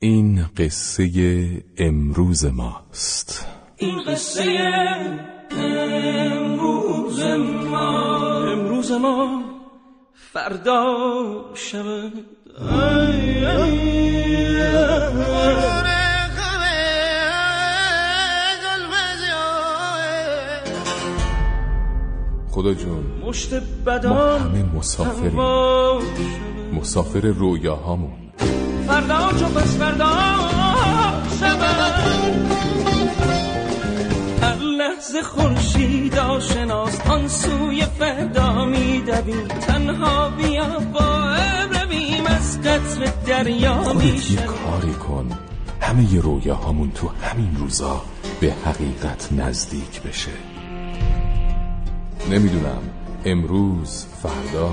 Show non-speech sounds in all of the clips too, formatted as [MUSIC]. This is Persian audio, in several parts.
این قصه امروز ماست. این قصه امروز ما. امروز ما فردا شود. خدا جون مشت ما بدان همه مسافریم. هوا مسافر رویاهامون. چو پس فردا هر لحظه خورشید آشناس آن سوی فردا میدویم. تنها بیا با رویم از قطر دریا می‌شویم. کاری کن. همه ی رویاهامون تو همین روزا به حقیقت نزدیک بشه. نمی‌دونم امروز فردا.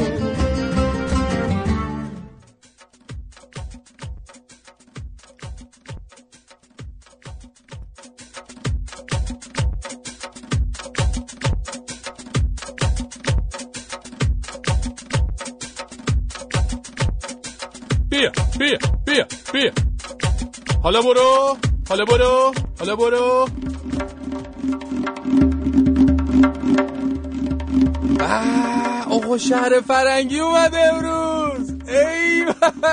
بیا حالا برو حالا برو حالا برو. آقا شهر فرنگی اومده امروز. ای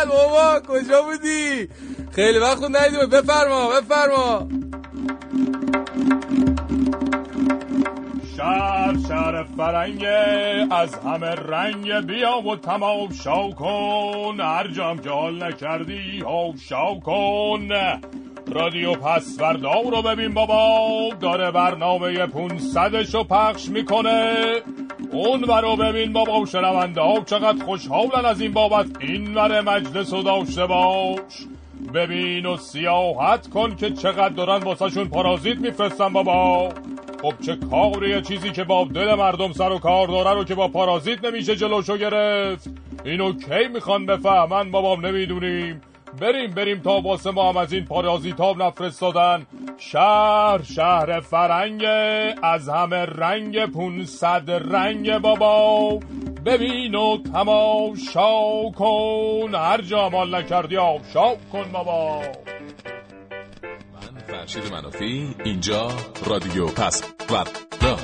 بابا کجا بودی؟ خیلی وقت ندیدیم بفرما بفرما. شهر شهر فرنگه از همه رنگ بیا و تماشا کن. هر جام حال نکردی هاشا کن. رادیو پس فردا رو ببین بابا داره برنامه پونصدش رو پخش می‌کنه. اون رو ببین بابا شنونده ها چقدر خوشحالن از این بابت. این ور مجلس رو داشته باش. ببین و سیاحت کن که چقدر دارن واسهشون پارازیت میفرستن بابا. خب چه کاریه چیزی که با دل مردم سر و کار داره رو که با پارازیت نمیشه جلوشو گرفت؟ اینو کی می‌خوان بفهمن؟ بابام نمی‌دونیم. بریم بریم تا واسه ما هم از این پارازیت ها نفرستادن. شهر شهر فرنگ از همه رنگ پونصد رنگ بابا. ببین و تماشا کن. هر جا مال نکردی آفشا کن بابا. فرشید منافی اینجا رادیو پس فردا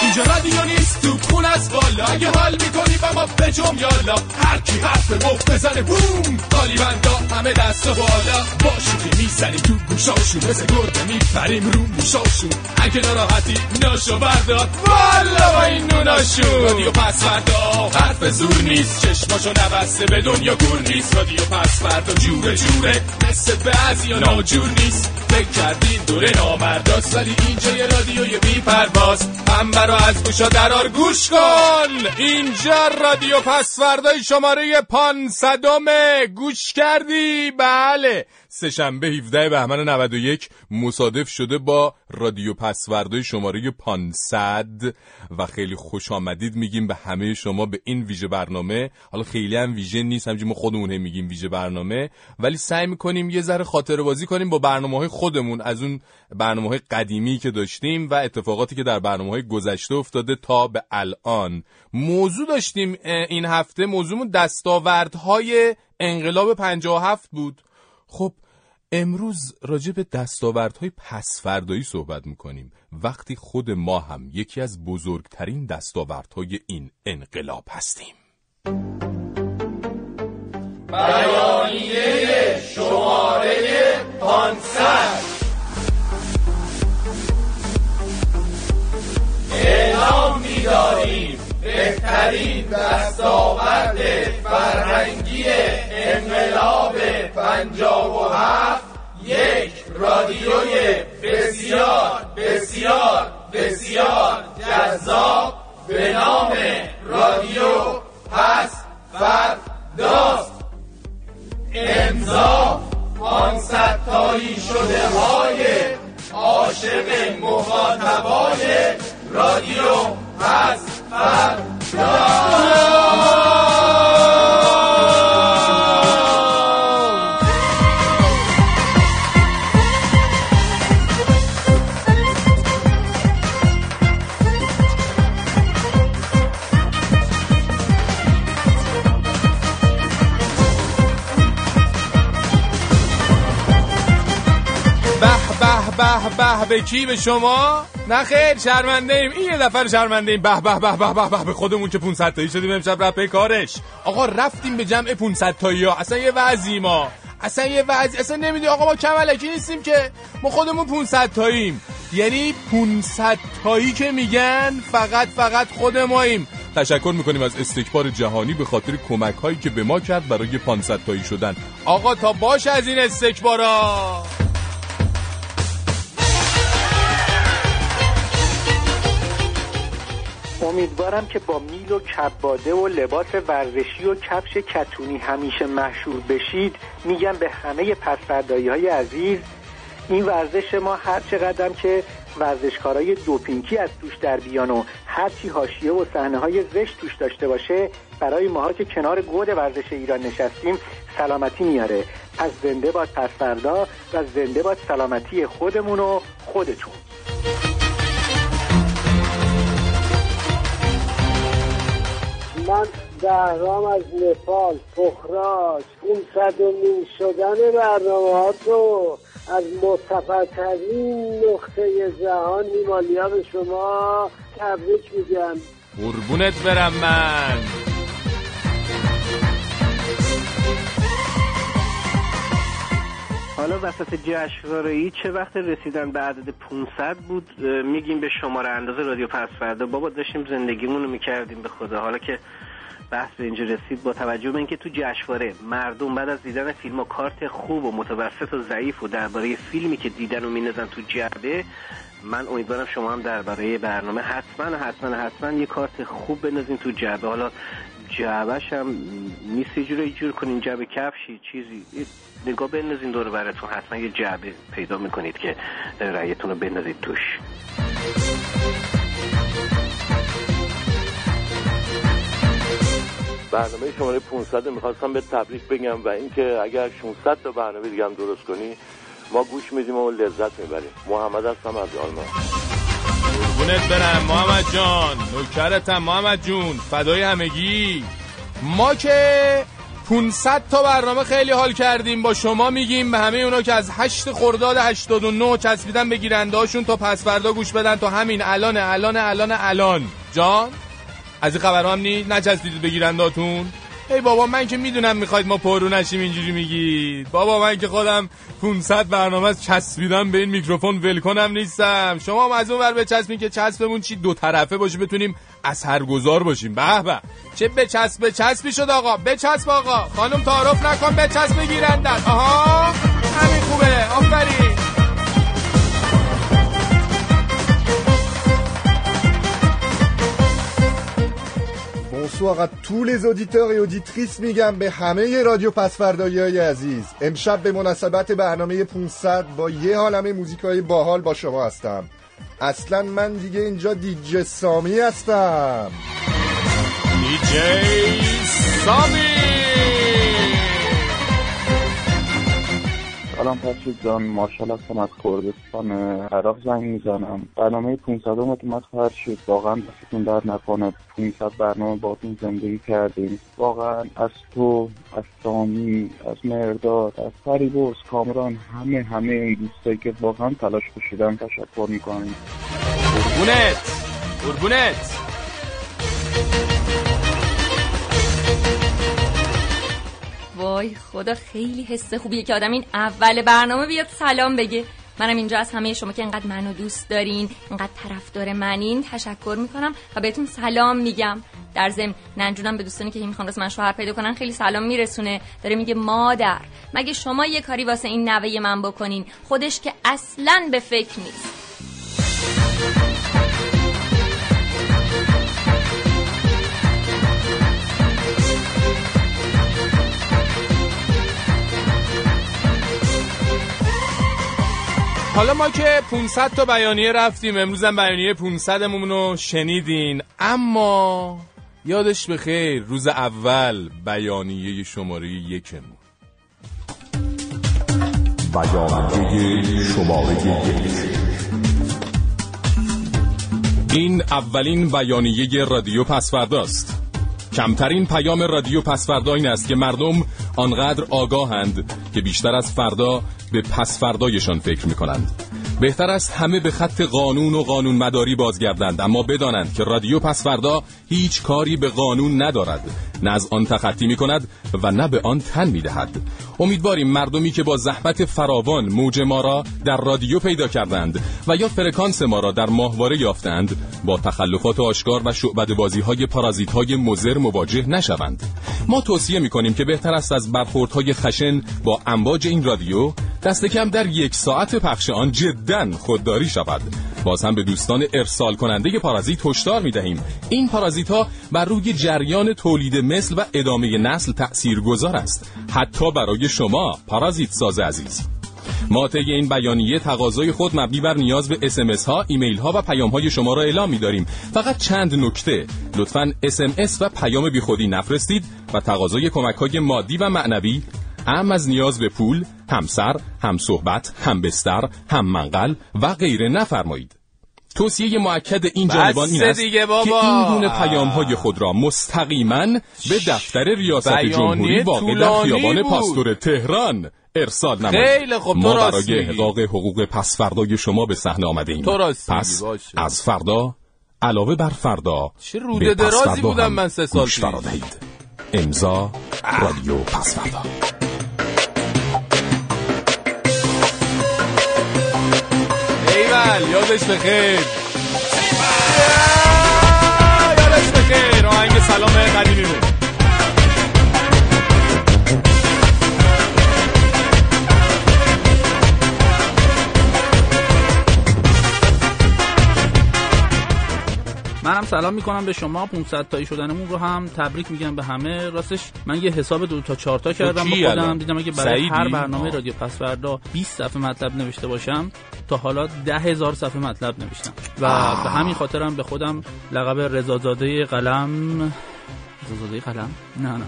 اینجا رادیو نیست تو خون از بالا. اگه حال می‌کنی با ما بجم یالا هر کی حرف مفت بزنه بوم. قالی بندا همه دست و بالا. با شوخی می‌زنی تو گوشاشون. مثل گرده میپریم رو موشاشون. اگه ناراحتی ناشو بردار. والا با این نوناشون. رادیو پس فردا. حرف زور نیست. چشماشو نبسته به دنیا گور نیست. رادیو پس فردا جوره جوره. مثل بعضی ناجور نیست. فکر کردین دوره نامرداست. ولی اینجا یه رادیوی بی پرواز هم برا از گوشا درار گوش کن. اینجا رادیو پسوردای شماره پانصدمه گوش کردی؟ بله. سهشنبه 17 بهمن 91 مصادف شده با رادیو پسوردای شماره 500 و خیلی خوش آمدید. میگیم به همه شما به این ویژه برنامه حالا خیلی هم ویژه نیست همجی ما خودمون میگیم ویژه برنامه ولی سعی می‌کنیم یه ذره خاطره بازی کنیم با برنامه های خودمون از اون برنامه های قدیمی که داشتیم و اتفاقاتی که در برنامه های گذشته افتاده تا به الان. موضوع داشتیم این هفته موضوعمون دستاوردهای انقلاب 57 بود. خب امروز راجع به دستاوردهای پسفردایی صحبت می‌کنیم. وقتی خود ما هم یکی از بزرگترین دستاوردهای این انقلاب هستیم. بیانیه شماره 500 بهترین دستاورد فرهنگی انقلاب پنجاب و هفت. یک رادیوی بسیار بسیار بسیار جذاب به نام رادیو پس فرداست. امضا پانصد تایی شده های عاشق مخاطبان رادیو پس به به کی به شما؟ نه خیر شرمنده ایم این یه دفعه شرمنده ایم به به به به به به. به خودمون که 500 تایی شدیم امشب رفت کارش. آقا رفتیم به جمع 500 تایی ها. اصلا یه وضعی ما. اصلا یه وضع اصلا نمی‌دونی. آقا ما کمالکی نیستیم که. ما خودمون 500 تاییم. یعنی 500 تایی که میگن فقط فقط خود ماییم. تشکر می‌کنیم از استکبار جهانی به خاطر کمک هایی که به ما کرد برای 500 تایی شدن. آقا تا باش از این استکبارا. امیدوارم که با میل و کباده و لباس ورزشی و کفش کتونی همیشه مشهور بشید. میگم به همه پسفردایی های عزیز این ورزش ما هر چقدر که ورزشکارای دوپینکی از توش در بیان و هرچی حاشیه و صحنه های زشت توش داشته باشه برای ماها که کنار گود ورزش ایران نشستیم سلامتی میاره. پس زنده باد پسفردا و زنده باد سلامتی خودمون و خودتون. من دهرام از نپال پخراش اون صدومین شدن برنامه ها تو از متفرترین نقطه جهان هیمالیا به شما تبریک میگم. قربونت برم من. وسط جشنواره چه وقت رسیدن به عدد 500 بود؟ میگیم به شماره اندازه رادیو پس فردا. بابا داشتیم زندگیمون رو می‌کردیم به خدا. حالا که بحث به اینجا رسید با توجه به اینکه تو جشنواره مردم بعد از دیدن فیلم و کارت خوب و متوسط و ضعیف و درباره فیلمی که دیدن و مینزن تو جعبه من امیدوارم شما هم درباره برنامه حتما حتما حتما یه کارت خوب بنازین تو جعبه. حالا جعبهش هم نیست یه جور جور کنین جعبه کفشی چیزی. نگاه بندازین دور براتون حتما یه جعبه پیدا می‌کنید که رأیتون رو بندازید توش. برنامه شماره 500 می‌خواستم به تبریک بگم و اینکه اگر 600 تا برنامه دیگه هم درست کنی ما گوش میدیم و لذت می‌بریم. محمد هستم از آلمان. قربونت برم محمد جان. نوکرتم محمد جون. فدای همگی. ما که 500 تا برنامه خیلی حال کردیم. با شما میگیم به همه اونا که از 8 خرداد 89 چسبیدن به گیرنده هاشون تا پس فردا گوش بدن تا همین الان الان الان الان. جان از این خبر هم نی نچسبیدید به گیرنداتون ای بابا من که می‌دونم می‌خواید ما پرو نشیم اینجوری میگید. بابا من که خودم 500 برنامه از چسبیدم به این میکروفون ولکنم نیستم. شما هم از اون ور بچسبین که چسبمون چی؟ دو طرفه باشه بتونیم اثرگذار باشیم. به به. چه بچسب بچسبی شد آقا. بچسب آقا. خانم تعارف نکن بچسب گیرندت. آها؟ همین خوبه. آفرین. Bonsoir à tous les auditeurs et auditrices میگم به همه رادیو پسفردایی های عزیز امشب به مناسبت برنامه 500 با یه عالمه موزیک های باحال با شما هستم اصلا من دیگه اینجا دیجی سامی هستم دیجی سامی سلام فرشید جان. مارشال هستم از کردستان عراق زنگ می‌زنم. برنامه 500 اومد فرشید واقعا دستتون در نکنه. 500 برنامه باتون زندگی کردیم. واقعا از تو از سامی از مرداد از فریبرز کامران همه همه این دوستایی که واقعا تلاش کشیدن تشکر می‌کنیم. قربونت. قربونت. وای خدا خیلی حس خوبیه که آدم این اول برنامه بیاد سلام بگه. منم اینجا از همه شما که انقدر منو دوست دارین انقدر طرفدار منین تشکر می‌کنم و بهتون سلام میگم. در ضمن ننجونم به دوستانی که می‌خوان راست من شوهر پیدا کنن خیلی سلام میرسونه. داره میگه مادر مگه شما یه کاری واسه این نوه من بکنین؟ خودش که اصلا به فکر نیست. حالا ما که 500 تا بیانیه رفتیم امروز هم بیانیه 500 رو شنیدین. اما یادش به خیر روز اول بیانیه شماره یکمون. بیانیه شماره یک. این اولین بیانیه رادیو پسفرداست کمترین پیام رادیو پسفردا این است که مردم آنقدر آگاهند که بیشتر از فردا به پسفردایشان فکر می کنند بهتر است همه به خط قانون و قانون مداری بازگردند اما بدانند که رادیو پسفردا هیچ کاری به قانون ندارد. نه از آن تخطی می کند و نه به آن تن می دهد امیدواریم مردمی که با زحمت فراوان موج ما را در رادیو پیدا کردند و یا فرکانس ما را در ماهواره یافتند با تخلفات آشکار و شعبد بازی های پارازیت های مزر مواجه نشوند. ما توصیه می کنیم که بهتر است از برخوردهای خشن با امواج این رادیو دست کم در یک ساعت پخش آن جدا خودداری شود. باز هم به دوستان ارسال کننده پارازیت هشدار می دهیم این پارازیت ها بر روی جریان تولید مثل و ادامه نسل تأثیر گذار است. حتی برای شما پارازیت ساز عزیز. ما طی این بیانیه تقاضای خود مبنی بر نیاز به اسمس ها، ایمیل ها و پیام های شما را اعلام می داریم. فقط چند نکته. لطفا اسمس و پیام بیخودی نفرستید و تقاضای کمک های مادی و معنوی هم از نیاز به پول، همسر، هم صحبت، هم بستر، هم منقل و غیره نفرمایید. توصیه معکد این جانبان این است دیگه بابا. که این گونه پیام های خود را مستقیما به دفتر ریاست جمهوری واقع در خیابان. پاستور تهران ارسال نمایید خیلی خب، ما برای. احقاق حقوق پس فردای شما به صحنه آمده ایم تو پس باشه. از فردا علاوه بر فردا چه روده درازی بودم من سه سال پیش. امضا رادیو پس فردا ایول یادش بخیر یادش بخیر آهنگ سلام قدیمی بود سلام می‌کنم به شما. 500 تایی شدنمون رو هم تبریک میگم به همه. راستش من یه حساب دو تا چهار تا کردم با خودم؟ دیدم اگه برای سعیدی؟ هر برنامه آه. رادیو پسوردا 20 صفحه مطلب نوشته باشم تا حالا ده هزار صفحه مطلب نوشتم. و به همین خاطرم به خودم لقب رضازاده قلم. رضازاده قلم؟ نه نه.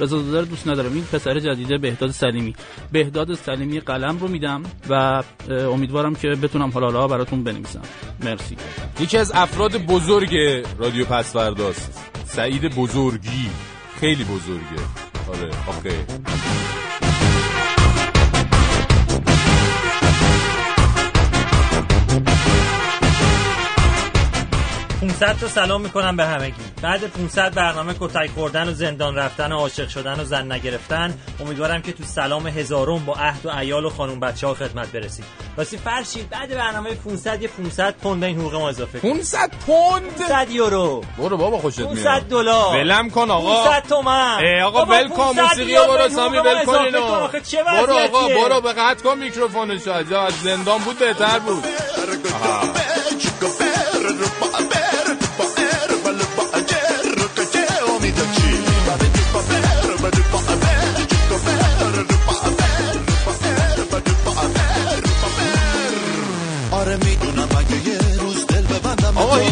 رضازاده رو دوست ندارم. این پسر جدیده بهداد سلیمی. بهداد سلیمی قلم رو میدم و امیدوارم که بتونم حالا حالا براتون بنویسم. مرسی. یکی از افراد بزرگ رادیو پسورداست سعید بزرگی. خیلی بزرگه. آره آخه. 500 تا سلام می‌کنم به همگی. بعد 500 برنامه کتک خوردن و زندان رفتن و عاشق شدن و زن نگرفتن. امیدوارم که تو سلام هزارم با عهد و عیال و خانم بچه ها خدمت برسید. راستی فرشید بعد برنامه 500 یه 500 پوند این حقوق ما اضافه کن 500 پوند؟ 500 یورو. برو بابا خوشت میاد. 500 دلار. ولم کن آقا. 500 تومن. ای آقا ول کن 500 موسیقی برو سامی ول کن اینو. کن. آخه چه برو آقا؟ برو به قطع کن میکروفونش از از زندان بود بهتر بود.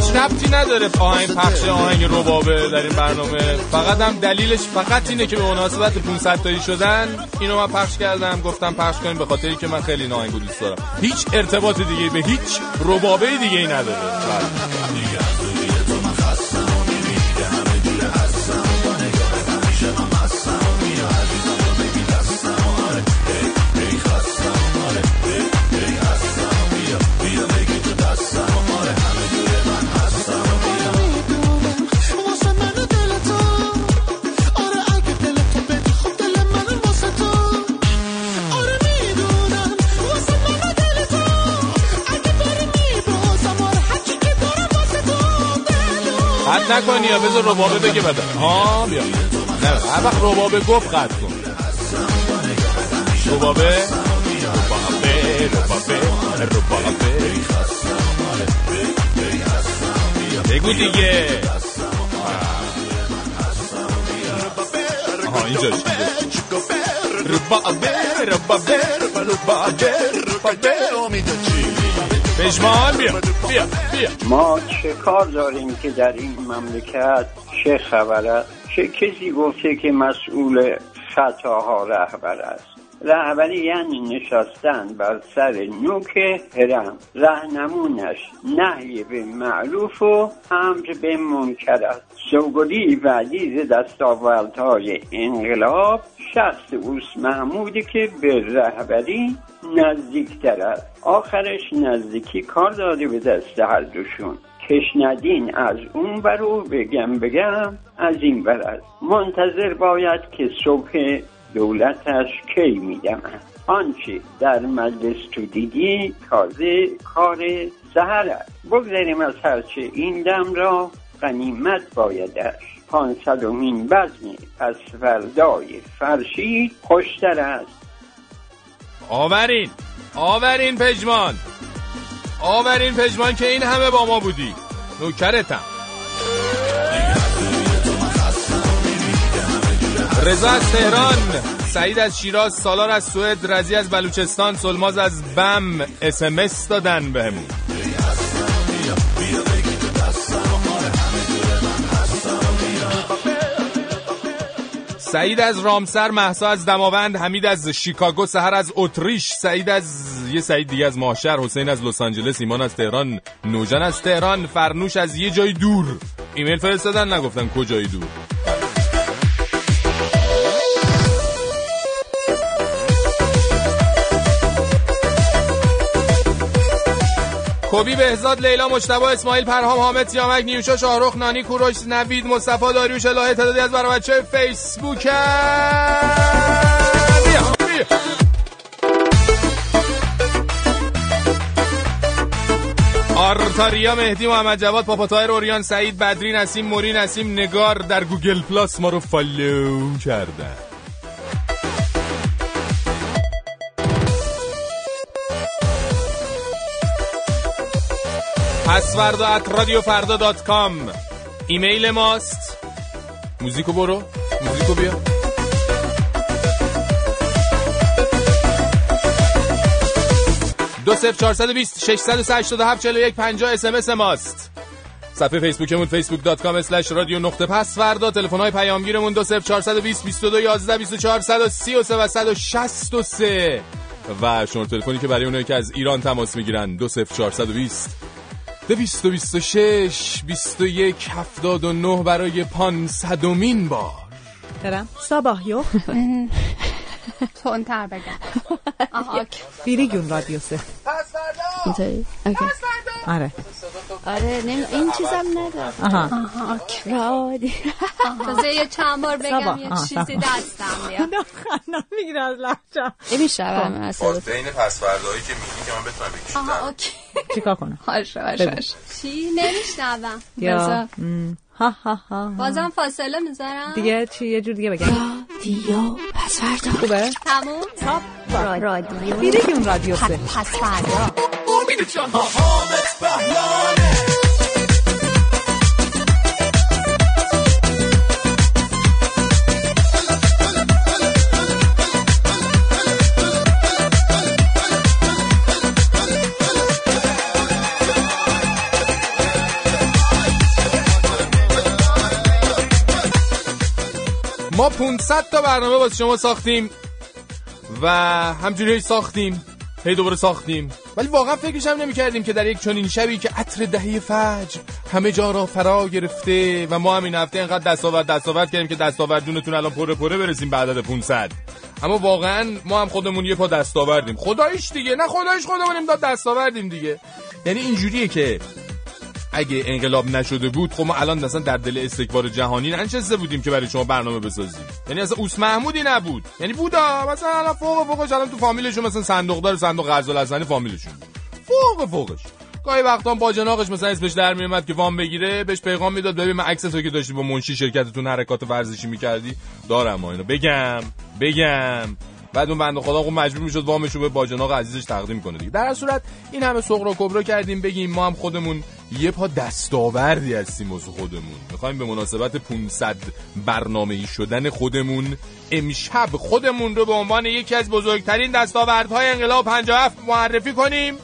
هیچ ربطی نداره. آهنگ پخش آهنگ ربابه در این برنامه. فقط هم دلیلش فقط اینه که به مناسبت 500 تایی شدن. اینو من پخش کردم. گفتم پخش کنیم به خاطری که من خیلی این آهنگو دوست دارم. هیچ ارتباط دیگه به هیچ ربابه دیگه ای نداره. بله. قطع نکنی یا بذار ربابه بگه بده ها بیا. نه هر وقت ربابه گفت قطع کن. ربابه. ربابه ربابه. ربابه. بگو دیگه. آها اینجاش. ربابه ربابه ربابه ربابه. پژمان بیا. بیا. بیا. ما چه کار داریم که در این مملکت؟ چه خبر است؟ چه کسی گفته که مسئول خطاها رهبر است؟ رهبری یعنی نشستن بر سر نوک هرم رهنمونش نهی به معروف و امر به منکر است. سوگلی و عزیز دستاوردهای انقلاب شخص اوس محمودی که به رهبری نزدیکتر است. آخرش نزدیکی کار داده به دست هر دوشون. کش ندین از اون برو بگم بگم از این بر است. منتظر باید که صبح دولتش کی میدمد آنچه در مجلس تو دیدی تازه کار سهر است. بگذاریم از هرچه این دم را غنیمت بایدش. پانصدمین بزم پس فردای فرشید خوشتر است. آورین آورین پژمان. آورین پژمان که این همه با ما بودی. نوکرتم. رضا از تهران سعید از شیراز سالار از سوئد رزی از بلوچستان سلماز از بم اسمس دادن بهمون. سعید از رامسر محسا از دماوند حمید از شیکاگو سهر از اتریش سعید از یه سعید دیگه از ماهشهر حسین از لس آنجلس ایمان از تهران نوجان از تهران فرنوش از یه جای دور. ایمیل فرستادن نگفتن کجای دور. کوبی بهزاد لیلا مجتبی اسماعیل پرهام حامد سیامک نیوشا شاهرخ نانی کوروش نوید مصطفی داریوش الهه تعدادی از برای بچه فیسبوک آرتاریا مهدی محمد جواد پاپاتایر اوریان سعید بدری نسیم موری نسیم نگار در گوگل پلاس ما رو follow کردن. پس‌فردا at رادیو فردا dot com ایمیل ماست. موزیکو برو. موزیکو بیا. دو سف چارصد بیست ششصد و هفت چلو یک پنجاه اسمس ماست. صفحه فیسبوکمون فیسبوک دات کام اسلش رادیو نقطه پس فردا تلفن های پیامگیرمون دو سف چارصد بیست بیست و دو یازده بیست و و سی و سه و صد و شست و سه. و شماره تلفنی که برای اونایی که از ایران تماس می‌گیرن دو سف چارصد و بیست دویست و بیست و شش بیست و یک هفتاد و نه برای پانصدمین بار. برم. صباح یو. تندتر بگم. [LAUGHS] آها. اوکی. بیریگون رادیو سه. اینطوری اوکی. آره. آره نمی... این چیزم نداره. آها. آها اوکی. رادی تازه یه چند بار بگم. یه چیزی. دستم بیاد. خندم می‌گیره از لحجم میشنوم اصلا بین پسوردهایی که میگی که من بتونم بکشم آها اوکی. چیکار کنم. باشه باشه. چی؟ نمیشنوم. یا ها ها ها بازم فاصله می‌ذارم؟ دیگه چی؟ یه جور دیگه بگم. رادیو پس فردا خوبه؟ تموم؟ رادیو. بیریگون رادیو سه. پس فردا جان حامد بهلانه ما 500 تا برنامه واسه شما ساختیم و همجوری ساختیم. هی دوباره ساختیم. ولی واقعا فکرش هم نمی کردیم که در یک چنین شبی که عطر دهی فجر همه جا را فرا گرفته و ما هم این هفته اینقدر دستاورد دستاورد کردیم که دستاوردونتون الان پره پره برسیم به عدد 500 اما واقعا ما هم خودمون یه پا دستاوردیم. خداییش دیگه نه خداییش خودمونیم داد دستاوردیم دیگه. یعنی اینجوریه که اگه انقلاب نشده بود خب ما الان مثلا در دل استکبار جهانی ننشسته بودیم که برای شما برنامه بسازیم. یعنی اصلا اوس محمودی نبود. یعنی بودا مثلا الان فوق فوقش الان تو فامیلشون مثلا صندوقدار صندوق قرض الحسنی فامیلشون. فوق فوقش. گاهی وقتا با جناقش مثلا اسمش در میومد که وام بگیره بهش پیغام می‌داد ببین من عکس تو که داشتی با منشی شرکتتون حرکات ورزشی می‌کردی دارم اینو. بگم بگم. بعد اون بنده خدا خب مجبور می‌شد وامش رو به باجناق عزیزش تقدیم کنه دیگه. در صورت این همه سغرا کبرا کردیم بگیم ما هم خودمون یه پا دستاوردی هستیم واسه خودمون. می‌خوایم به مناسبت 500 برنامه ای شدن خودمون امشب خودمون رو به عنوان یکی از بزرگترین دستاوردهای انقلاب 57 معرفی کنیم.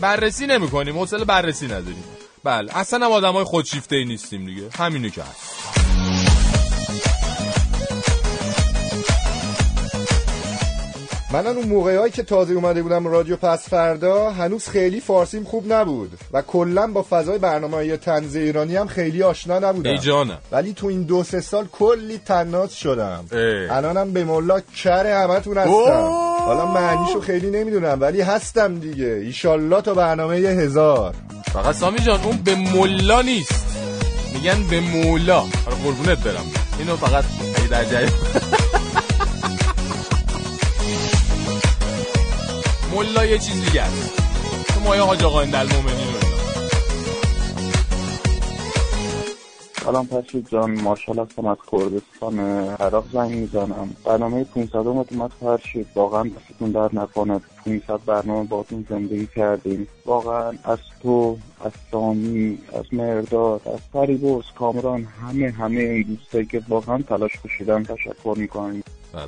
بررسی نمی کنیم حوصله بررسی نداریم. بله اصلا هم آدم های خودشیفته نیستیم دیگه. همینو که هست. من اون موقعی که تازه اومده بودم رادیو پس فردا هنوز خیلی فارسیم خوب نبود. و کلا با فضای برنامه های تنز ایرانی هم خیلی آشنا نبودم. ای جانم. ولی تو این دو سه سال کلی تناز شدم. الانم به مولا کر همتون هستم. اوه. حالا معنیشو خیلی نمی‌دونم ولی هستم دیگه. ایشالله تا برنامه هزار. فقط سامی جان اون به ملا نیست. میگن به مولا. قربونت برم. اینو فقط اگه در [LAUGHS] ملا یه چیز دیگه تو مایه حاج آقا المومنین رو. اینا. سلام پشید جان. مارشال هستم از کردستان عراق زنگ می‌زنم. برنامه 500 اومد فرشید واقعا دستتون در نکنه. 500 برنامه باتون زندگی کردیم. واقعا از تو از سامی از مرداد از فریبرز کامران همه همه این دوستایی که واقعا تلاش کشیدن تشکر می‌کنیم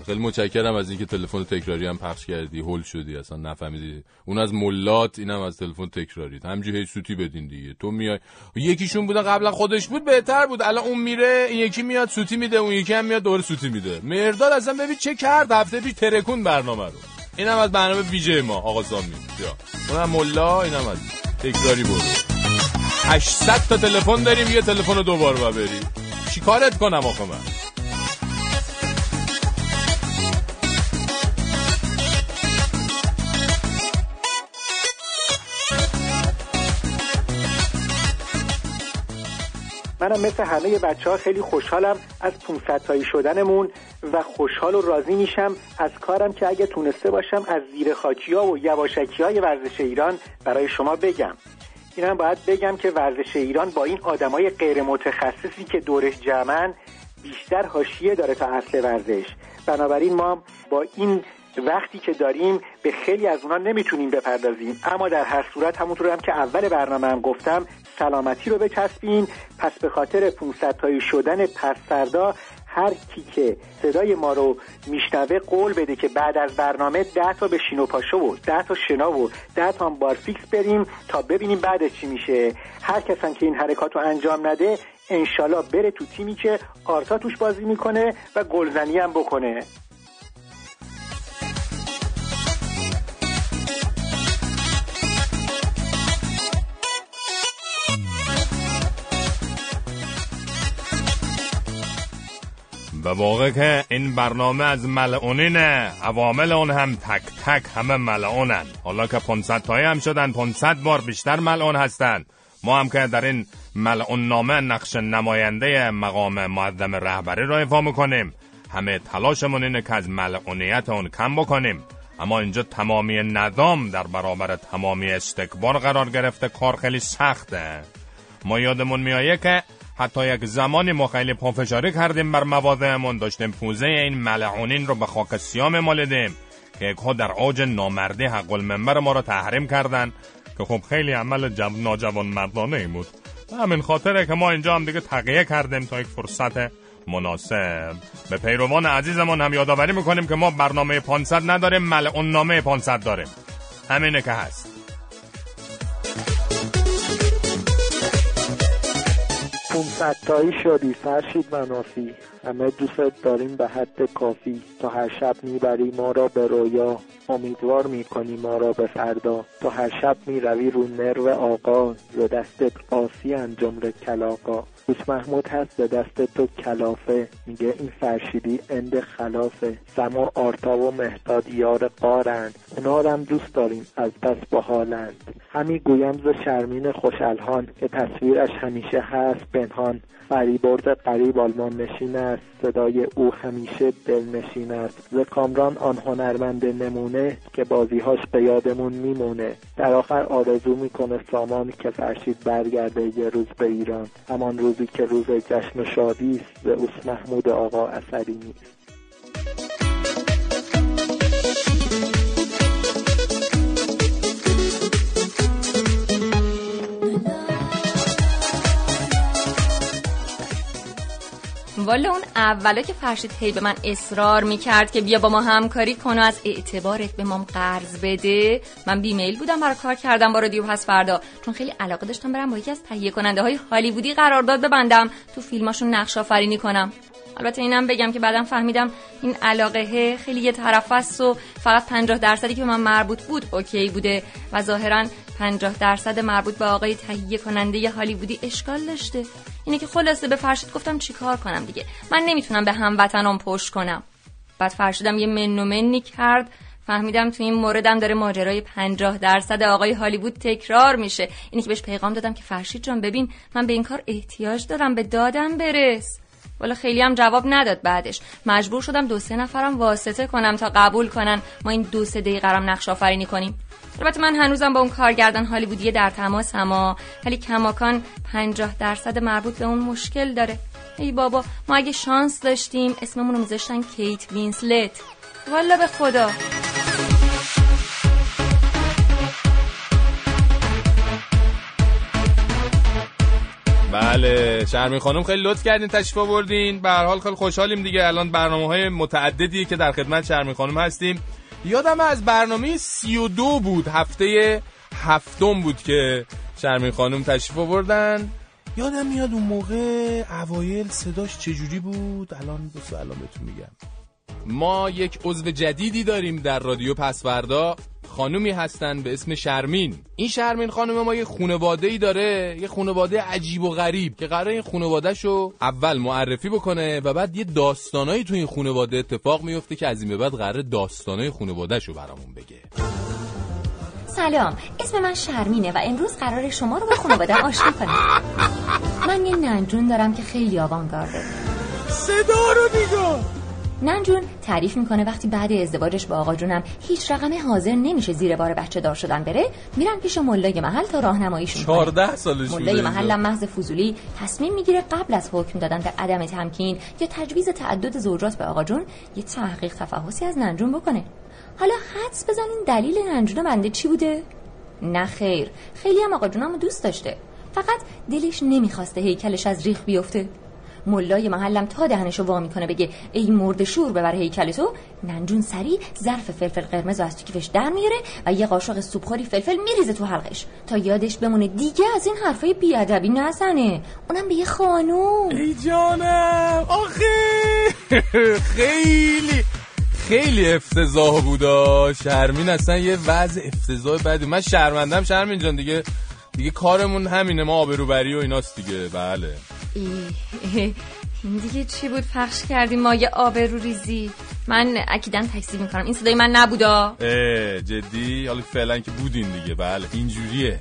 خیلی متشکرم از اینکه تلفن تکراری هم پخش کردی هول شدی اصلا نفهمیدی. اون از ملات اینم از تلفن تکراری همینجوری هی سوتی بدین دیگه. تو میای یکیشون بوده قبلا خودش بود بهتر بود. الان اون میره این یکی میاد سوتی میده اون یکی هم میاد دوباره سوتی میده. مرداد اصلا ببین چه کرد؟ هفته پیش ترکون برنامه رو. اینم از برنامه ویژه ما آقا سامی اونم ملا اینم از تکراری برو. 800 تا تلفن داریم یه تلفن دوبار با بری. چیکارت کنم آخه من؟ منم مثل همه بچه ها خیلی خوشحالم از 500 تایی شدنمون و خوشحال و راضی میشم از کارم که اگه تونسته باشم از زیر خاکی ها و یواشکی های ورزش ایران برای شما بگم. اینم باید بگم که ورزش ایران با این آدمای غیر متخصصی که دورش جمعن بیشتر حاشیه داره تا اصل ورزش. بنابراین ما با این وقتی که داریم به خیلی از اونا نمی‌تونیم بپردازیم. اما در هر صورت همونطور هم که اول برنامه هم گفتم سلامتی رو بچسبین. پس به خاطر 500 تایی شدن پس فردا هر کی که صدای ما رو میشنوه قول بده که بعد از برنامه ده تا بشین و پاشو و ده تا شنا و ده تا هم بارفیکس بریم تا ببینیم بعدش چی میشه. هر کسان که این حرکات رو انجام نده انشالله بره تو تیمی که آرتا توش بازی می‌کنه و گلزنی هم بکنه. به واقع که این برنامه از ملعونینه عوامل اون هم تک تک همه ملعونن. حالا که 500 تایی هم شدن 500 بار بیشتر ملعون هستن. ما هم که در این ملعون نامه نقش نماینده مقام معظم رهبری را ایفا می‌کنیم. همه تلاشمون اینه که از ملعونیت اون کم بکنیم. اما اینجا تمامی نظام در برابر تمامی استکبار قرار گرفته کار خیلی سخته. ما یادمون میایه که حتی یک زمانی ما خیلی پافشاری کردیم بر مواضعمون. داشتیم پوزه این ملعونین رو به خاک سیام مالیدیم که یکها در اوج نامردی حق المنبر ما رو تحریم کردن که خب خیلی عمل جب... ناجوان مردانه ای بود. همین خاطره که ما اینجا هم دیگه تقیه کردیم تا یک فرصت مناسب. به پیروان عزیزمون هم یادآوری می‌کنیم که ما برنامه 500 نداریم ملعون نامه 500 داریم. همینه که هست. پونصد تایی شدی فرشید منافی. همه دوست داریم به حد کافی. تا هر شب می‌بری ما را به رویا. امیدوار می‌کنی ما را به فردا. تا هر شب می‌روی رو نرو آقا. ز دستت قاسی جمله کلاقا دوست محمود هست به دست تو کلافه. میگه این فرشیدی اند خلافه. سما آرتا و مهداد یار قارند. اونا هم دوست داریم. از پس با حالند همی گویم ز شرمین خوشالهان که تصویرش همیشه هست پنهان. فریبرز قریب آلمان نشین است. صدای او همیشه دلنشین است. ز کامران آن هنرمند نمونه که بازیهاش به یادمون میمونه. در آخر آرزو می‌کنه سامان که فرشید برگرده یه روز به ایران. همان روزی که روز جشن شادی است ز اوس محمود آقا اثری نیست. والا اون اولا که فرشید هی به من اصرار می‌کرد که بیا با ما همکاری کن و از اعتبارت به مام قرض بده. من بیمیل بودم برای کار کردم با رادیو پس فردا. چون خیلی علاقه داشتم برم با یکی از تهیه کننده های هالیوودی قرارداد ببندم. تو فیلماشون نقش آفرینی کنم. البته اینم بگم که بعدم فهمیدم این علاقه خیلی یه طرف است و فقط 50 درصدی که به من مربوط بود اوکی بوده و ظاهرا 50 درصد مربوط به آقای تهیه کننده هالیوودی اشکال داشته. اینه که خلاصه به فرشید گفتم چیکار کنم دیگه. من نمی‌تونم به هموطنام پشت کنم. بعد فرشیدم یه من و منی کرد. فهمیدم تو این موردم داره ماجرای 50 درصد آقای هالیوود تکرار میشه. اینی که بهش پیغام دادم که فرشید جان ببین من به این کار احتیاج دارم به دادم برس. والا خیلی هم جواب نداد بعدش. مجبور شدم دو سه نفرم واسطه کنم تا قبول کنن. ما این دو سه دقیقه رم نقش آفرینی کنیم. البته من هنوزم با اون کارگردان هالیوودی در تماس اما ولی کماکان 50 درصد مربوط به اون مشکل داره. ای بابا ما اگه شانس داشتیم اسممون رو میذاشتن کیت وینسلت. والا به خدا. بله شرمی خانم خیلی لطف کردین تشریف آوردین. به هر حال خیلی خوشحالیم دیگه. الان برنامه های متعددی که در خدمت شرمی خانم هستیم. یادم از برنامه 32 بود. هفته هفتم بود که شرمی خانم تشریف آوردن. یادم میاد اون موقع اوایل صداش چجوری بود؟ الان بسو الان بهتون میگم. ما یک عضو جدیدی داریم در رادیو پسوردا. خانومی هستن به اسم شرمین. این شرمین خانم ما یه خونواده ای داره یه خونواده عجیب و غریب که قرار این خونوادهشو اول معرفی بکنه و بعد یه داستانایی تو این خونواده اتفاق میفته که از این به بعد قرار داستانای خونوادهشو برامون بگه. سلام اسم من شرمینه و امروز قرار شما رو به خانواده آشنا کنم. من یه ننجون دارم که خیلی آوانگارده. صدا رو نگاه! ننجون تعریف می‌کنه وقتی بعد ازدواجش با آقا جونم هیچ رقم حاضر نمیشه زیر بار بچه دار شدن بره میرن پیش ملای محل تا راهنماییشون کنه 14 سالش ملای. محلم محض فضولی تصمیم می‌گیره قبل از حکم دادن به عدم تمکین یا تجویز تعدد زوجات به آقا جون یه تحقیق تفحصی از ننجون بکنه. حالا حدس بزنین دلیل ننجون بنده چی بوده؟ نه خیر خیلی هم آقا جونم دوست داشته. فقط دلش نمی‌خواسته هیکلش از ریخ بیفته. ملای محلم تا دهنشو وا می‌کنه بگه ای مرد شور ببر هیکل تو. ننجون سری ظرف فلفل قرمز رو از تو کیفش در میاره و یه قاشق سوپخوری فلفل میریزه تو حلقش تا یادش بمونه دیگه از این حرفای بیادبی نزنه. اونم به یه خانوم. ای جانم. آخه. خیلی خیلی افتضاح بودا. شرمین اصلا یه وضع افتضاح بدی. من شرمندم شرمین جان دیگه. دیگه کارمون همینه. ما آبروبری و ایناست دیگه. بله. ای، این دیگه چی بود؟ پخش کردیم ما یه آبرو ریزی. من اکیدن تکذیب می‌کنم. این صدای من نبودا؟ اه جدی؟ حالا فعلا که بودین دیگه. بله اینجوریه.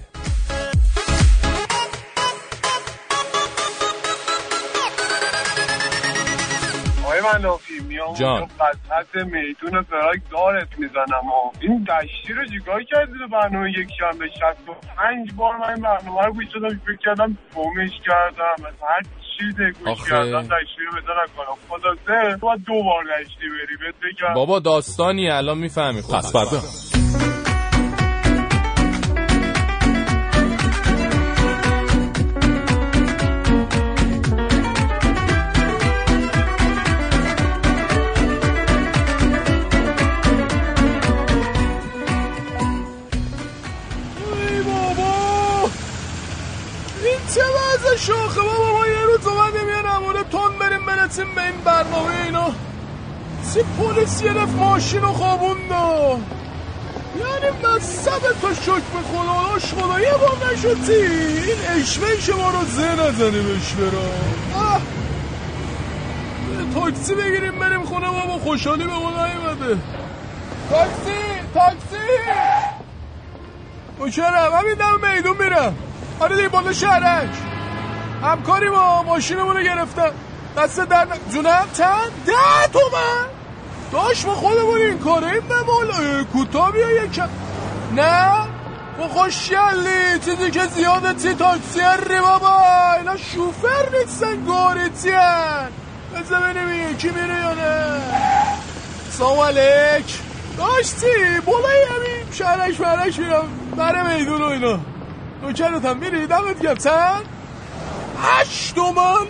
منافی میام جان. اونجا وسط میدون فراک دارت می‌زنم و این دشتی رو چیکار کردی تو برنامه یک شنبه؟ شست و پنج بار من این برنامه رو گوش دادم فکر کردم گمش کردم. از هر چیز گوش آخه. کردم دشتی رو بزنم کنم. خدا سه باید دو بار دشتی بری. بهت بگم. بابا داستانی الان می‌فهمی. خب پس شاخه. بابا ما یه روز اومدیم یه نمونه تون بریم برسیم به این برنامه اینا چه پلیس گرفت ماشین رو خوابوندا یعنی مصب تا شک به خدا داشت خدا یه بار نشدی این اشوه شما رو زه نزنیم اشوه را. یه تاکسی بگیریم بریم خونه بابا. خوشحالی به ما نیومده. تاکسی تاکسی. مشرم همین دم میدون میرم. آره دیگه بالا شهرک همکاری با ماشینمون رو گرفتم دست در جونم چند؟ ده تومن. داشت ما خودمون این کاره این به مال کوتا بیا یکم نه؟ ما خوشگلی چیزی که زیاده تی تاکسی ری بابا. اینا شوفر نیستن گاریتی هن؟ بذار ببینیم یکی میره یا نه. سلام علیک. داشتی؟ بالای همین شهرک شهرک میرم. بره میدون و اینا. نوکرتم میری دمت چند؟ هشت تومن؟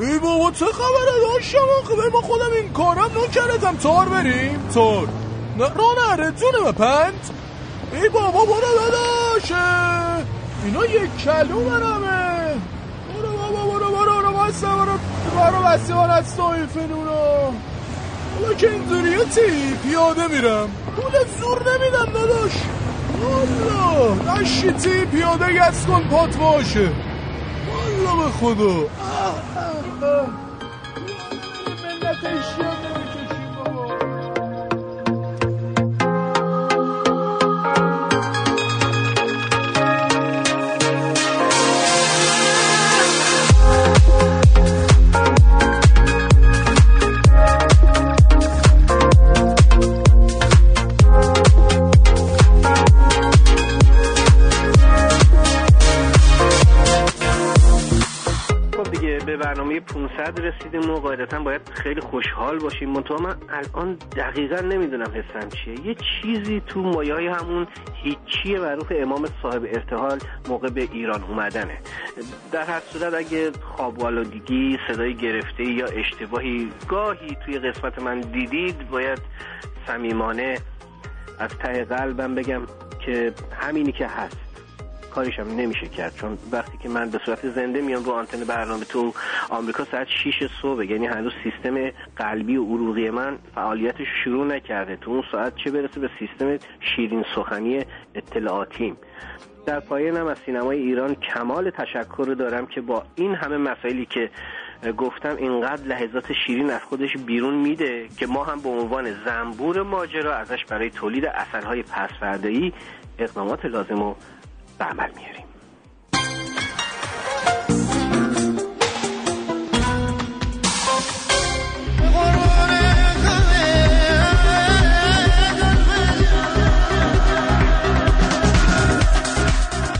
ای بابا چه خبره؟ داشتم آخه ما خودم این کارم نکردم. تار بریم. تار. نه را نره جونم پنج. ای بابا برو داداشه اینا یک کلو برمه برو بابا برو برو برو بسته برو. برو بسته من از طایفه نونا حالا که اینطوریه چی پیاده میرم. پول زور نمیدم داداش. والا نشیتی پیاده گست کن پات باشه. به خدا. ملت برنامه 500 رسیدیم و قاعدتا باید خیلی خوشحال باشیم. منتها من الان دقیقا نمی‌دونم حسم چیه. یه چیزی تو مایه همون هیچی معروف امام صاحب ارتحال موقع به ایران اومدنه. در هر صورت اگه خواب والودگی صدای گرفته یا اشتباهی گاهی توی قسمت من دیدید باید صمیمانه از ته قلبم بگم که همینی که هست. کاریشم نمیشه کرد. چون وقتی که من به صورت زنده میام رو آنتن برنامه تو آمریکا ساعت 6 صبح یعنی هنوز سیستم قلبی و عروقی من فعالیتش شروع نکرده. تو اون ساعت چه برسه به سیستم شیرین سخنی اطلاعاتیم. در پایانم از سینمای ایران کمال تشکر دارم که با این همه مسائلی که گفتم اینقدر لحظات شیرین از خودش بیرون میده که ما هم به عنوان زنبور ماجرا ازش برای تولید اثرهای پسفردایی اقدامات لازم رو به عمل میاریم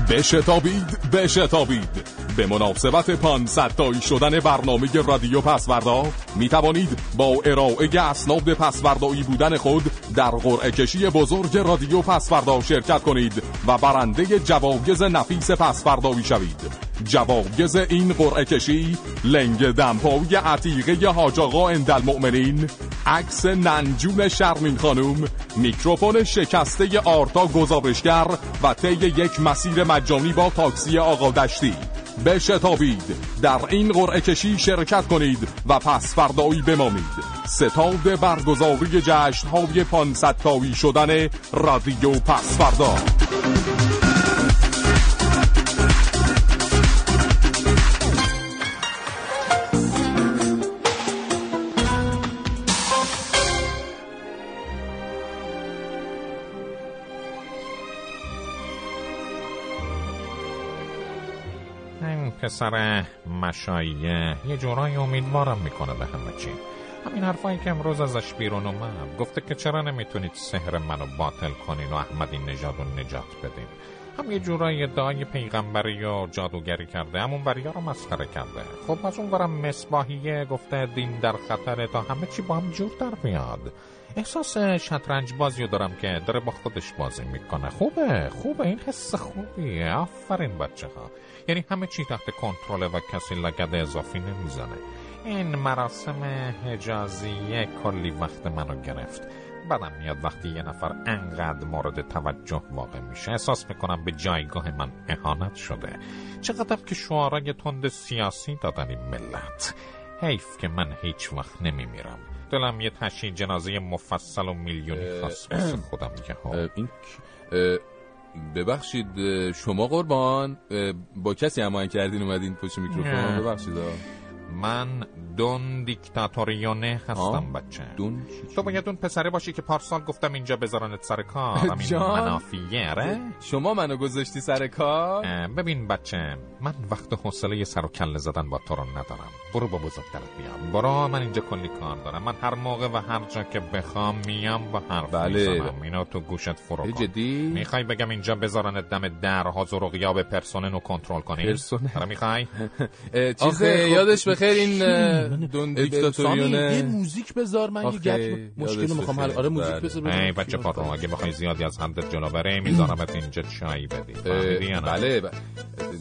بشتابید بشتابید به مناسبت 500 تایی شدن برنامه رادیو پسوردا می توانید با ارائه اسناد پسوردایی بودن خود در قرعه کشی بزرگ رادیو پس‌فردا شرکت کنید و برنده جوایز نفیس پس‌فردایی شوید. جوایز این قرعه کشی لنگ دمپایی عتیقه حاج آقا اندالمؤمنین عکس ننجون شرمین خانوم میکروفون شکسته آرتا گزارشگر و طی یک مسیر مجانی با تاکسی آقا دشتی. بشتابید. در این قرعه کشی شرکت کنید و پس فردایی بمانید. ستاد برگزاری جشن های 500 تایی شدن رادیو پس فردا. پسر مشایه. یه جورایی امیدوارم می‌کنه به همه چی. همین حرفایی که امروز ازش بیرون اومد. گفته که چرا نمی‌تونید سحر منو باطل کنین و احمدی نژاد رو نجات بدین. هم یه جورایی ادعای پیغمبری و جادوگری کرده همون بریا رو مسخره کرده. خب از اون برم مصباحیه گفته دین در خطره تا همه چی با هم جور در بیاد احساس شطرنج بازی دارم که داره با خودش بازی می‌کنه. خوبه خوبه این حس خوبیه. آفرین بچه ها یعنی همه چی تحت کنترل و کسی لگد اضافی نمی‌زنه این مراسم حجازیه کلی وقت منو گرفت. بدم میاد وقتی یه نفر انقدر مورد توجه واقع میشه احساس می‌کنم به جایگاه من اهانت شده. چقدر که شعارای تند سیاسی دادن این ملت. حیف که من هیچ وقت نمیمیرم. دلم یه تشییع جنازه مفصل و میلیونی واسه خودم که ها این ببخشید شما قربان با کسی هماهنگ کردین اومدین پشت میکروفون. ببخشید. من دون دیکتاتوریونه هستم؟ بچه. دون تو باید اون پسره باشی که پارسال گفتم اینجا بذارنت سر کار. [LAUGHS] همین جان؟ منافیه ره؟ شما منو گذاشتی سر کار؟ ببین بچه من وقت حوصله سر و کله زدن با تو رو ندارم. برو با بزرگترت بیا برو من اینجا کلی کار دارم. من هر موقع و هر جا که بخوام میام با حرف بله. می‌زنم. اینو تو گوشت فرو کن. جدی؟ می‌خوای بگم اینجا بذارنت دم در حاضر و غیاب پرسنل رو کنترل کنی؟ پرسنل؟ آره می‌خوای؟ [LAUGHS] اه، چیز آخه خب- یادش بخیر این سامی یه دیکتاتوریونه موزیک بذار من یه گپ مشکل می‌خوام حل. آره موزیک بله. بذار ای ببینم. بچه پارو اگه بخوای زیادی از حدت جلو بره میذارمت اینجا چای بدی؟ بله ب-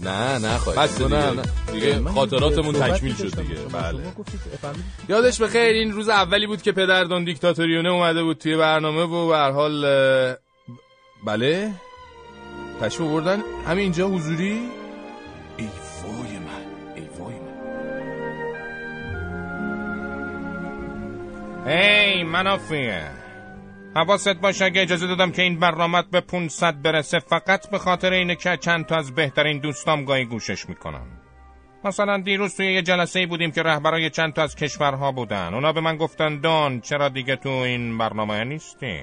نه نه خواهید بس دیگه, نه،. دیگه خاطراتمون تکمیل شد. دیگه بله؟ یادش بخیر این روز اولی بود که پدر دون دیکتاتوریونه اومده بود توی برنامه و به هر حال بله تشریف بردن همین اینجا حضوری ای ای منافیه حواست باشه اگه اجازه دادم که این برنامت به 500 برسه فقط به خاطر اینه که چند تا از بهترین دوستام گاهی گوشش می‌کنم مثلا دیروز توی یه جلسه بودیم که رهبرای چند تا از کشورها بودن. اونا به من گفتن دون چرا دیگه تو این برنامه نیستی؟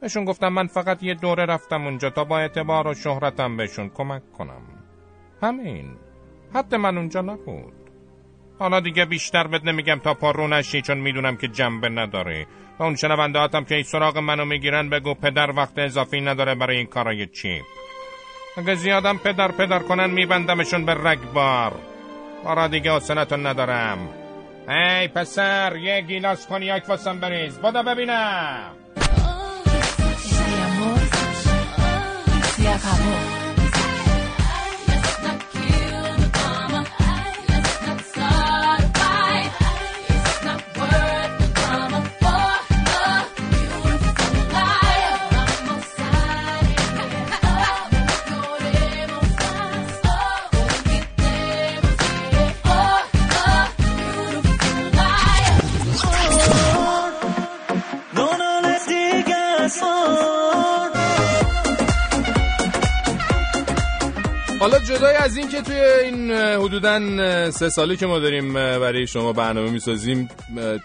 بهشون گفتم من فقط یه دوره رفتم اونجا تا با اعتبار و شهرتم بهشون کمک کنم. همین. حد من اونجا نبود. حالا دیگه بیشتر بد نمیگم تا پارو نشی چون می‌دونم که جنبه نداره و اون شنونده هاتم که این سراغ منو می‌گیرن بگو پدر وقت اضافی نداره برای این کارای چیپ اگه زیادم پدر پدر کنن میبندمشون به رگبار حالا دیگه حسنتون ندارم. ای پسر یه گیلاس کنیاک واسم بریز. بدا ببینم. حالا جدای از این که توی این حدوداً سه ساله که ما داریم برای شما برنامه می‌سازیم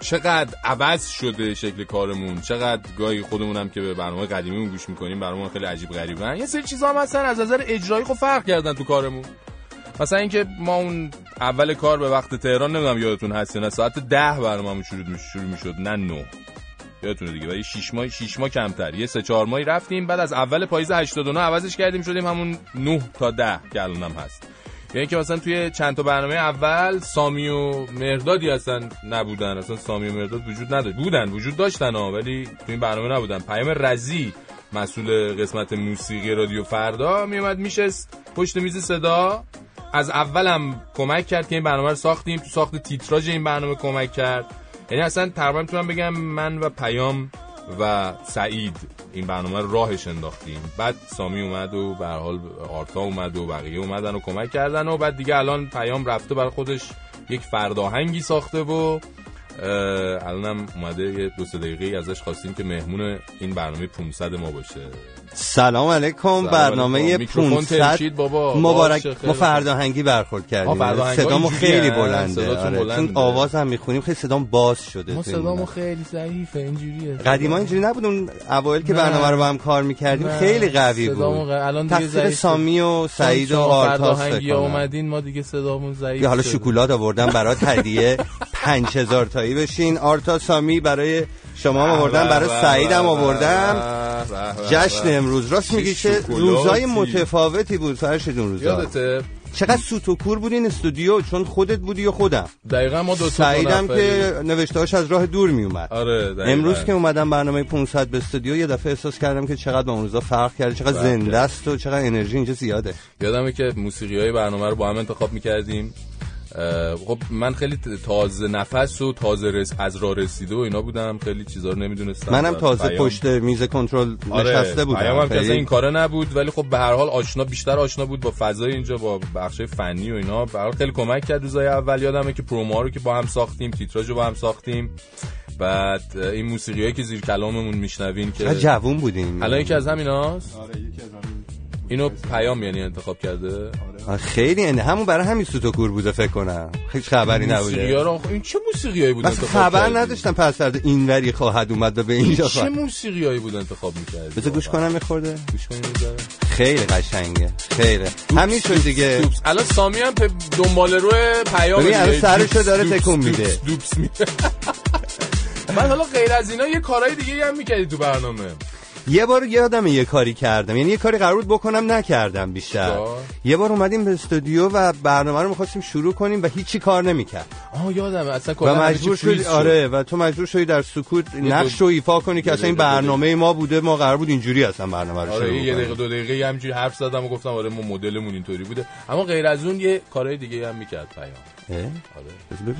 چقدر عوض شده شکل کارمون؟ چقدر گاهی خودمون هم که به برنامه قدیمیمون گوش می‌کنیم برامون خیلی عجیب غریبن یه سری چیزا هم هستن از نظر اجرایی خب فرق کردن تو کارمون. مثلا اینکه ما اون اول کار به وقت تهران نمی‌دونم یادتون هست نه ساعت ده برنامه‌مون شروع می‌شد نه نه. یادتونه دیگه ولی 6 ماه 6 ماه کمتر. یه سه چهار ماهی رفتیم بعد از اول پاییز 89 عوضش کردیم شدیم همون 9 تا 10 که الانم هست. یعنی که مثلا توی چند تا برنامه اول سامی و مردادی اصلا نبودن. اصلا سامی و مرداد وجود نداشت. بودن وجود داشتن ها ولی توی این برنامه نبودن. پیام رزی مسئول قسمت موسیقی رادیو فردا میومد میشست پشت میز صدا. از اولم کمک کرد که این برنامه رو ساختیم. تو ساخت تیتراژ این برنامه کمک کرد. یعنی اصلا تقریبا می‌تونم بگم من و پیام و سعید این برنامه رو راهش انداختیم. بعد سامی اومد و به حال آرتا اومد و بقیه اومدن و کمک کردن و بعد دیگه الان پیام رفته برای خودش یک فرداهنگی ساخته و الانم اومده یه دو سه دقیقه ازش خواستیم که مهمون این برنامه 500 ما باشه. سلام علیکم برنامه علیکم. میکروفون 500 ترکید بابا. مبارک ما. فرداهنگی برخورد کردیم صدامو. خیلی بلنده آره. چون آواز هم می‌خونیم خیلی صدام باز شده ما صدامو. خیلی ضعیفه اینجوریه قدیما اینجوری نبود اون اوایل که. برنامه رو با هم کار می‌کردیم. خیلی قوی بود الان دیگه تقصیر. سامی و سعید و شما آرتاس. اومدین ما دیگه صدامون ضعیف حالا. شکلات آوردن برات هدیه [LAUGHS] 5000 تایی بشین آرتا سامی برای شما هم آوردن برای سعید هم آوردم. جشن امروز. راست میگی چه. روزای متفاوتی بود فرشید اون روزا. یادته؟ چقدر سوت و کور بود این استودیو؟ چون خودت بودی و خودم. دقیقا ما دو سعیدم که. نوشتهاش از راه دور میومد. آره دقیقاً. امروز که اومدم برنامه 500 به استودیو یه دفعه احساس کردم که چقدر با اون روزا فرق کرده چقدر زنده. است و چقدر انرژی اینجا زیاده. یادمه که موسیقی های برنامه رو با هم انتخاب می‌کردیم. خب من خیلی تازه نفس و تازه رس از راه رسیده و اینا بودم. خیلی چیزا رو نمی‌دونستم. منم و تازه پیام- پشت میز کنترل آره نشسته بودم. پیام هم خیلی- این کاره نبود ولی خب به هر حال آشنا بیشتر آشنا بود با فضای اینجا با بخش فنی و اینا. به هر حال خیلی کمک کرد روزای اول. یادمه که پرومو رو که با هم ساختیم تیتراژ رو با هم ساختیم. بعد این موسیقی هایی که زیر کلاممون میشنوین که جوون بودیم الان یکی از همیناست. اینو پیام یعنی انتخاب کرده؟ آه، خیلی انده همون برای همین سوت و کور بوده فکر کنم. هیچ خبری نبوده. رو این چه موسیقی بود انتخاب خبر؟ نداشتم پس فردا اینوری خواهد اومد و به اینجا چه خواهد. موسیقی هایی بود انتخاب می‌کردی؟ بذار گوش کنم میخورده گوش ذره. خیلی قشنگه. خیلی. همین شد دیگه. الان سامی هم دنبال رو پیام ببین، الان. سرشو داره تکون میده. دوبس میده. [LAUGHS] بعد حالا غیر از اینا یه کارهای دیگه هم می‌کردی تو برنامه. یه بار یادم یه کاری کردم یعنی یه کاری قرار بود بکنم نکردم بیشتر با؟ یه بار اومدیم به استودیو و برنامه رو می‌خواستیم شروع کنیم و هیچی کار نمی‌کرد آه یادم اصلا و مجبور شدی شد. آره و تو مجبور شدی در سکوت یه نقش رو ایفا کنی که اصلا این برنامه ما بوده ما قرار بود اینجوری اصلا برنامه رو آره شروع یه کنیم. دقیقه دو دقیقه یه همینجوری حرف زدم و گفتم آره ما مدلمون اینطوری بوده اما غیر از اون یه کارهای دیگه هم می‌کرد پیام؟ آره.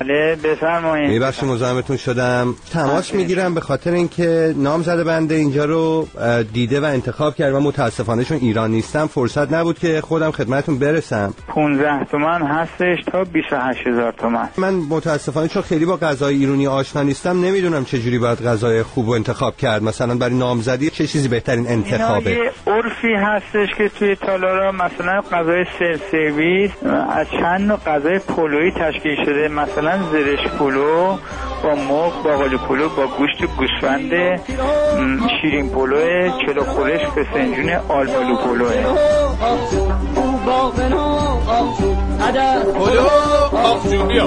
بله بفرمایید. میبخشی مزاحمتون شدم. تماس می‌گیرم به خاطر اینکه نام زده بنده اینجا رو دیده و انتخاب کرد و متاسفانه چون ایران نیستم فرصت نبود که خودم خدمتتون برسم. 15 تومن هستش تا 28 هزار تومن. من متاسفانه چون خیلی با غذای ایرانی آشنا نیستم نمی‌دونم چه جوری باید غذای خوب رو انتخاب کرد. مثلا برای نامزدی چه چیزی بهترین انتخابه؟ یه عرفی هستش که توی تالارا مثلا غذای سر سرویس از چند نوع غذای پلویی تشکیل شده. مثلا زرش پلو با مرغ باقالی پلو با گوشت گوسفند شیرین پلو چلو خورش فسنجون آل پلو. پلوه پلو بیا.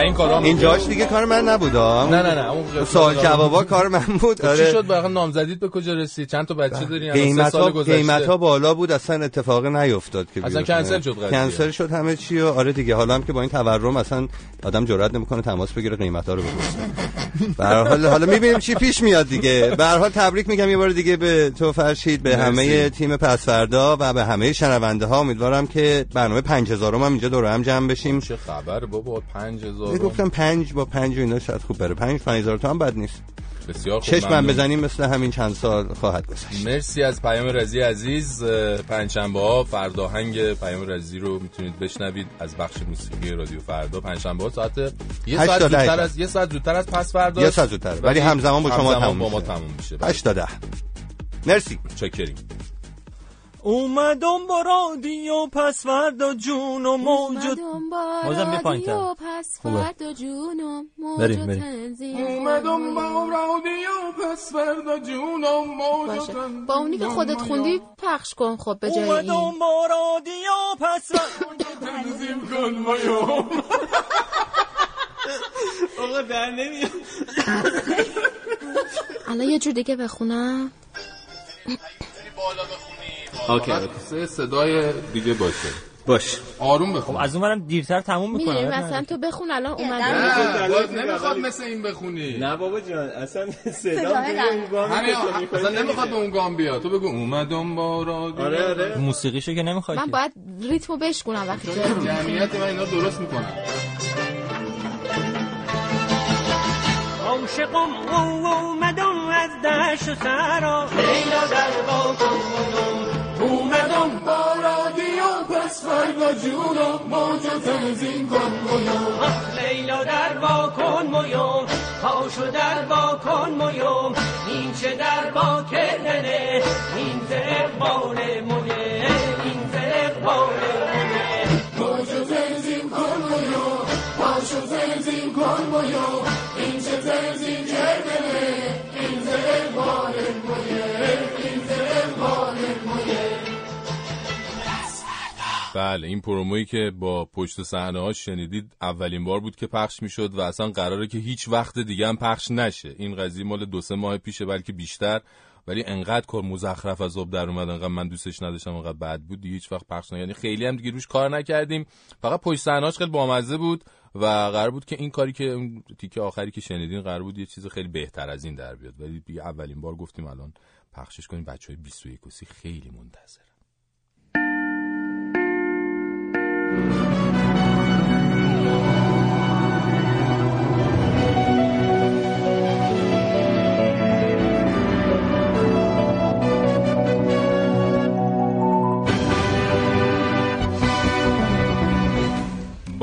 این کارا اینجاش دیگه کار من نبود. نه نه نه اون سوال جوابا کار من بود خب چی آره. شد؟ برای نامزدیت به کجا رسید؟ چند تا بچه داری؟ الان سه قیمت سال ها گذشته. قیمت ها بالا بود اصلا اتفاق نیفتاد که اصلا. کنسل شد قضیه. کنسل شد همه چی و آره دیگه حالا هم که با این تورم اصلا آدم جرئت نمی‌کنه تماس بگیره قیمت ها رو بپرسه به هر حال حالا می‌بینیم چی پیش میاد دیگه. به هر حال تبریک میگم یه بار دیگه به تو فرشید به. همه تیم پسفردا و به همه شنونده ها امیدوارم که برنامه 5000 هم اینجا دور هم جمع بشیم. چه خبر بابا 5000 گفتم پنج با پنج و اینا شاید خوب بره پنج پنج هزار تا هم بد نیست بسیار خوب ممنون. بزنیم مثل همین چند سال خواهد گذشت مرسی از پیام رزی عزیز اه، پنجشنبه ها فرداهنگ پیام رزی رو می‌تونید بشنوید از بخش موسیقی رادیو فردا پنجشنبه ها ساعت یه ساعت زودتر. از یه ساعت زودتر از پس فردا یه ساعت زودتر. ولی همزمان با شما تموم با ما میشه. تموم میشه بله. 8 تا 10 مرسی چکریم اومدم با رادیو پس فردا جون و موجود بازم بیا پایین‌تر. پس خوبه. فردا موج و بریم. تنظیم. اومدم با رادیو پس فردا جونم موج باشه. با اونی که خودت خوندی پخش کن خب به جای این. اومدم با رادیو پس تنظیم کن مایو [LAUGHS] آقا در نمیاد. الان یه جور دیگه بخونم. [LAUGHS] اوکی سه صدای دیگه باشه. باش. آروم بخون. از اونورم دیرتر تموم می‌دونی می‌کنم مثلا تو بخون الان اومده. نه باز نمی‌خواد مثل این بخونی. نه بابا جان اصلا همین اصلا نمی‌خواد به اون گام بیا تو بگو اومدم با رادیو. آره آره. موسیقیشو که نمی‌خواد من باید ریتمو بشکنم وقتی جمعیت من اینا درست می‌کنم عاشقم اومدم از دشت و سرا لیلا در باکن اومدم با رادیو پس فردا جونم موج و تنظیم کن مایو لیلا در باکن مویوم پاشو در باکن مویوم این چه در با کردنه این ز اقبال مویه این ز اقبال مویه موج و تنظیم کن مایو پاشو تنظیم کن مایو بله این پرومویی که با پشت صحنه ها شنیدید اولین بار بود که پخش می‌شد و اصلا قراره که هیچ وقت دیگه هم پخش نشه. این قضیه مال دو سه ماه پیشه بلکه بیشتر. ولی انقدر کار مزخرف از آب در اومد انقدر من دوستش نداشتم انقدر بد بود. هیچ وقت پخش یعنی خیلی هم دیگه روش کار نکردیم. فقط پشت صحنه‌اش خیلی بامزه بود و قرار بود که این کاری که اون تیکه آخری که شنیدین قرار بود یه چیز خیلی بهتر از این در بیاد. ولی اولین بار گفتیم الان پخشش کنیم. بچهای 21 و سی خیلی منتظر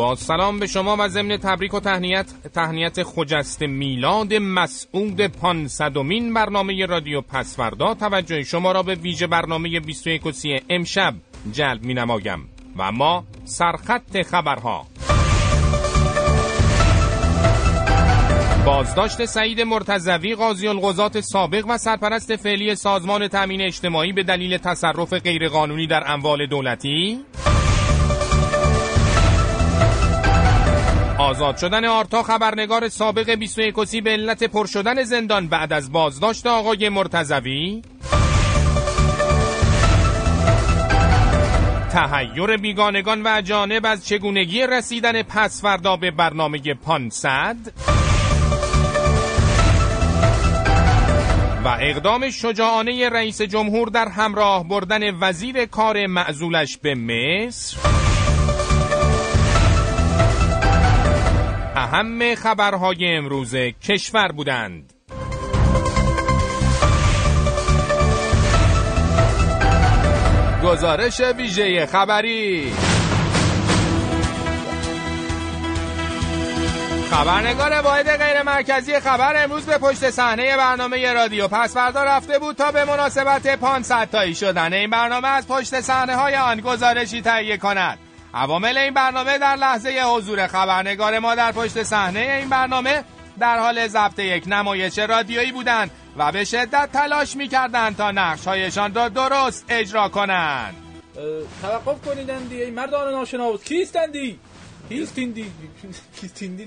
با سلام به شما و ضمن تبریک و تهنیت تهنیت خجست میلاد مسعود پانصدمین برنامه رادیو پسوردا. توجه شما را به ویژه برنامه 21 و سی امشب جلب می نمایم و ما سرخط خبرها. بازداشت سعید مرتضوی قاضی القضات سابق و سرپرست فعلی سازمان تأمین اجتماعی به دلیل تصرف غیرقانونی در اموال دولتی. آزاد شدن آرتا خبرنگار سابق 21 سی به علت پر شدن زندان بعد از بازداشت آقای مرتضوی. تهیر بیگانگان و جانب از چگونگی رسیدن پسفردا به برنامه 500 و اقدام شجاعانه رئیس جمهور در همراه بردن وزیر کار معزولش به مصر. اهم خبرهای امروز کشور بودند. گزارش ویژه خبری. خبرنگار واحد غیر مرکزی خبر امروز به پشت صحنه برنامه رادیو پس فردا رفته بود تا به مناسبت 500 تایی شدن. این برنامه از پشت صحنه های آن گزارشی تهیه کند. عوامل این برنامه در لحظه حضور خبرنگار ما در پشت صحنه این برنامه در حال ضبط یک نمایش رادیویی بودند. و به شدت تلاش می‌کردند تا نقش‌هایشان را درست اجرا کنند. توقف کنیدندی ای مردان ناشناس. کیستندی کیستیندی کیستیندی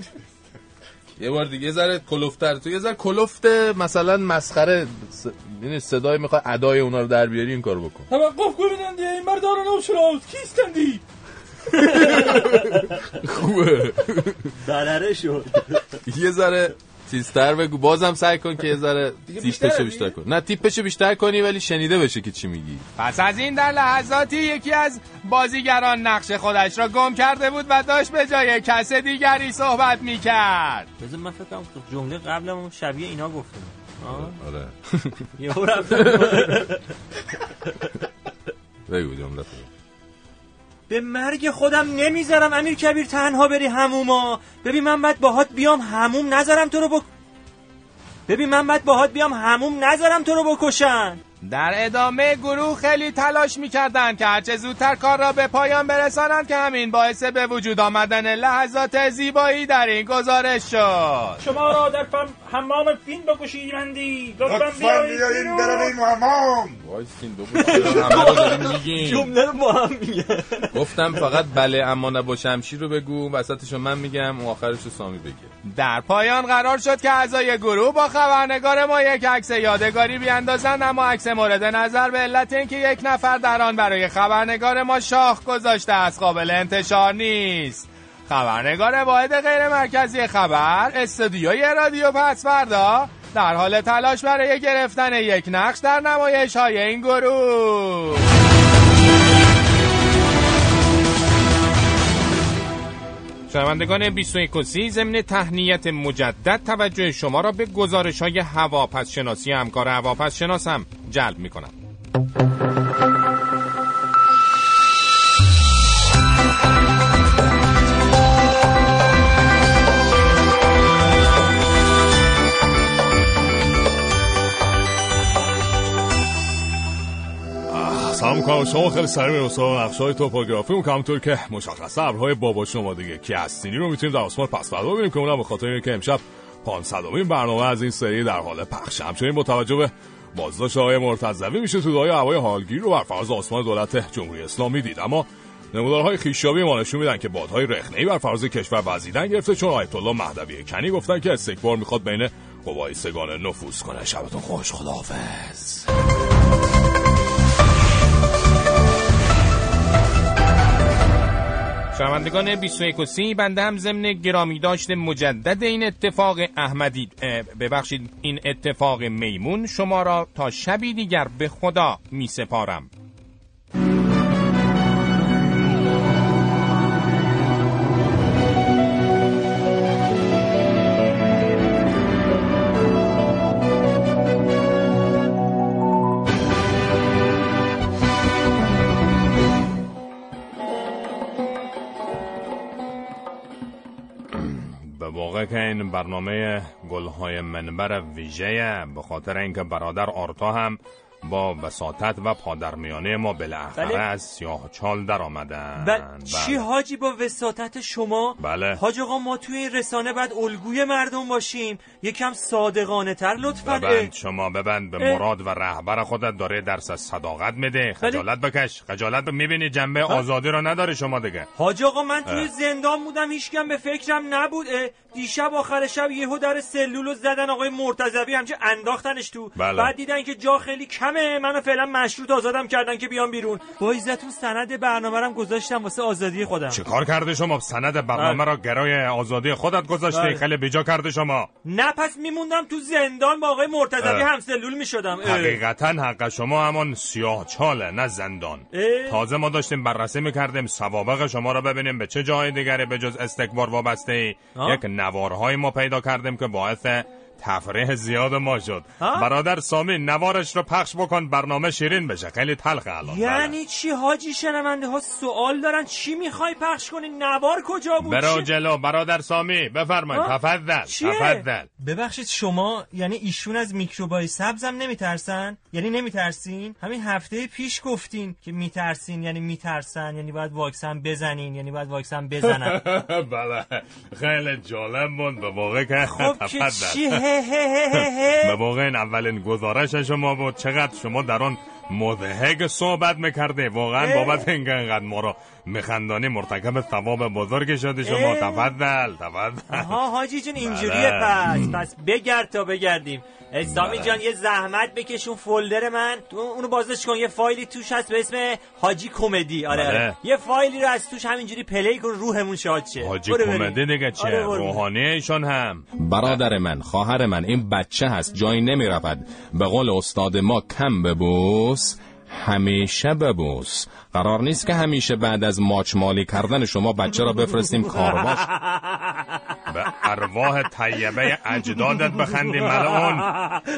یه بار دیگه یه ذره کلوفتر. تو یه ذره کلفت مثلا مسخره س... یعنی صدای می‌خواد ادای اونا رو در بیاری این کارو بکن. توقف کنیدندی ای مردان ناشناس. کیستندی [LAUGHS] خوبه. [LAUGHS] برره شد. یه ذره تیزتر بگو. بازم سعی کن که یه ذره [LAUGHS] بیشتره بیشتر کن نه تیپشو بیشتر کنی ولی شنیده بشه که چی میگی. پس از این در لحظاتی یکی از بازیگران نقش خودش را گم کرده بود و داشت به جای کس دیگری صحبت می‌کرد. بذار من فکر کنم جمله قبلمون شبیه اینا گفتم آه؟ آره. [LAUGHS] یهو رفتم. [LAUGHS] بگو جمله به مرگ خودم نمی‌ذارم امیر کبیر تنها بری هموما. ببین من باید باهات بیام حموم نذارم تو رو بک... ببین من باید باهات بیام حموم نذارم تو رو بکشن. در ادامه گروه خیلی تلاش می‌کردند که هرچه زودتر کار را به پایان برسانند که همین باعث به وجود آمدن لحظات زیبایی در این گزارش شد. شما را در فم حمام فین بکشیدندی لطفا بیایید بیرون. حمام. وایسین جمله رو با هم میگه گفتم فقط بله اما نه با شمشیر رو بگو. وسطشو من میگم اون آخرش رو سامی بگه. در پایان قرار شد که اعضای گروه با خبرنگار ما یک عکس یادگاری بیاندازند اما عکس مورد نظر به علت اینکه یک نفر در آن برای خبرنگار ما شاخ گذاشته است قابل انتشار نیست. خبرنگار واحد غیر مرکزی خبر استودیوی رادیو پس فردا در حال تلاش برای گرفتن یک نقش در نمایش های این گروه. شنوندگان 21 سی ضمن تهنیت مجدد توجه شما را به گزارش های هواپس شناسی همکار هواپس شناسم جلب می کنم. سلام می‌کنم شما خیلی سریع میرم سراغ نقش های توپوگرافی. اون همونطور که مشخصه ابرهای بابا شما دیگه. که هستینی رو می‌تونیم در آسمان پس فردا ببینیم که اونم به خاطر اینکه امشب 500 امین برنامه از این سری در حال پخش. همچنین با توجه به بازداشت آقای مرتضوی میشه تو دای هوای حالگیر رو بر فراز آسمان دولت جمهوری اسلامی دید. اما نمودارهای خیشیابی ما نشون میدن که بادهای رخنه‌ای بر فراز کشور وزیدن گرفته چون آیت الله مهدوی کنی گفتن که استکبار می‌خواد بین قوای سگانه نفوذ کنه. شبتون خوش. خداحافظ. شنوندگان 21 سی بنده هم ضمن گرامی داشته مجدد این اتفاق احمدی. ببخشید این اتفاق میمون شما را تا شبی دیگر به خدا می سپارم به واقع که این برنامه گلهای منبر ویژه به خاطر اینکه برادر آرتا هم با وساطت و پادرمیانه ما بالاخره بله. از سیاه چال در آمدن. و چی حاجی با وساطت شما؟ بله. حاج آقا ما توی این رسانه بعد الگوی مردم باشیم. یکم صادقانه تر لطفا. ببند شما ببند به. مراد و رهبر خودت. داره درس از صداقت میده. بله. خجالت بکش. خجالت می‌بینی جنبه آزادی رو نداره شما دیگه. حاج آقا من توی. زندان بودم هیچکم به فکرم نبود. دیشب آخر شب یهو در سلول زدن آقای مرتضوی همچه انداختنش تو. بله. بعد دیدن که جا خیلی کمه. منو فعلا مشروط آزادم کردن که بیام بیرون. با عزتون سند برنامه رم گذاشتم واسه آزادی خودم. چه کار کرده شما؟ سند برنامه را گرای آزادی خودت گذاشتی. بله. خیلی بیجا کرده شما. نه پس میموندم تو زندان با آقای مرتضوی اه. همسلول می‌شدم. حقیقتا حق شما همون سیاه چاله نه زندان. اه. تازه ما داشتیم بررسی می‌کردیم سوابق شما رو ببینیم به چه جای دیگری به جز استکبار وابسته. یک نوارهای ما پیدا کردیم که باعث تفریح زیاد ما شد. برادر سامی نوارش رو پخش بکن برنامه شیرین بشه. خیلی تلخه الان. بله. یعنی چی حاجی شنونده ها سوال دارن؟ چی می‌خوای پخش کنی؟ نوار کجا بود؟ برو جلو. برادر سامی بفرمایید. تفضل. چیه؟ تفضل. ببخشید شما یعنی ایشون از میکروبای سبزم نمیترسن؟ یعنی نمیترسین؟ همین هفته پیش گفتین که میترسین یعنی میترسن یعنی باید واکسن بزنین یعنی باید واکسن بزنن. [LAUGHS] بله. خیلی جالب بود به واقع که خب. چی به واقع این اولین گزارش شما بود چقدر شما در آن مضحک صحبت می‌کرده واقعا. بابت اینکه اینقدر ما رو میخندانی مرتکب ثواب بزرگ شده شما. تفضل تفضل آها حاجی جون اینجوریه بله. پس پس بگرد تا بگردیم اسلامی بله. جان یه زحمت بکشون فولدر من تو اونو بازش کن یه فایلی توش هست به اسم حاجی کمدی آره بله. آره یه فایلی رو از توش همینجوری پلی کن روحمون شاد شه حاجی. کمدی دیگه چه آره،. روحانی ایشون هم برادر من خواهر من این بچه هست جایی نمی رود به قول استاد ما کم ببوس همیشه ببوس قرار نیست که همیشه بعد از ماچ مالی کردن شما بچه را بفرستیم کارواش. [LAUGHS] به ارواح طیبه اجدادت بخندی ملعون.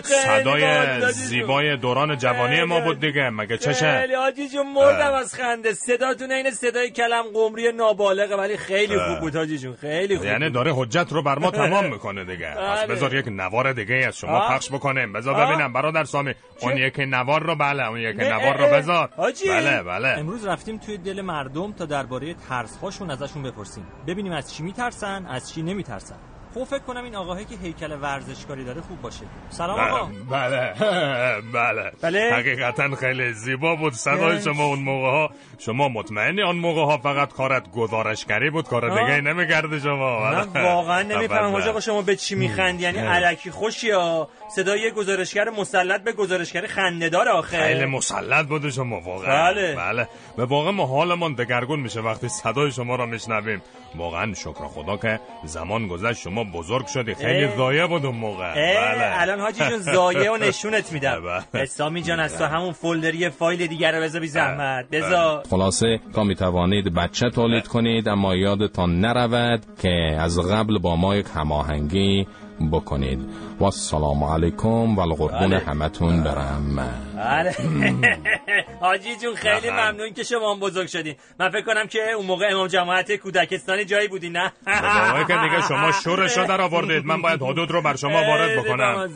صدای زیبای دوران جوانی ما بود دیگه. مگه چشه خیلی حاجی جون مردم. از خنده. صداتون این صدای کلم قمری نابالغه ولی خیلی. خوب بود حاجی جون. خیلی خوب یعنی. داره حجت رو بر ما [LAUGHS] تمام می‌کنه دیگه. پس بله. بذار یک نوار دیگه از شما. پخش بکنیم. بذار. ببینم برادر سامی اون یکی نوار رو بله اون یکی نه، نوار رو بذار. بله بله. امروز رفتیم توی دل مردم تا درباره ترس هاشون ازشون بپرسیم. ببینیم از چی میترسن از چی نمیترسن. خب فکر کنم این آقاهی که هیکل ورزشکاری داره خوب باشه سلام آقا بله [LAUGHS] بله بله. حقیقتا خیلی زیبا بود صدای اه. شما اون موقع ها شما مطمئنی آن موقع ها فقط کارت گزارشگری بود کار. دیگه نمی‌کرده شما من بله. واقعا نمی‌فهمم تفضل. حاج آقا شما به چی میخند یعنی. علکی خوشی ها صدای یه گزارشگر مسلط به گزارشگر خنده‌دار آخه خیلی مسلط بوده شما واقعا بله. بله به واقع ما حالمون دگرگون میشه وقتی صدای شما را میشنویم واقعا شکر خدا که زمان گذشت شما بزرگ شدی. خیلی. ضایع بود اون موقع. بله. الان حاجی جون زایه و نشونت میدم. [LAUGHS] بله. اسلامی جان از تو همون فولدری یه فایل دیگر رو بذار بی زحمت. بذار. خلاصه تا می توانید بچه تولید کنید اما یادتان نرود که از قبل با ما یک هماهنگی بکنید. و السلام علیکم و القربون بله. همتون برم. بله. [LAUGHS] [LAUGHS] حاجی جون خیلی بله. ممنون که شما بزرگ شدین. من فکر کنم که اون موقع امام جماعت کودکستانی جایی بودی نه؟ که دیگه شما شورش [LAUGHS] در آوردید من باید حدود رو بر شما وارد بکنم.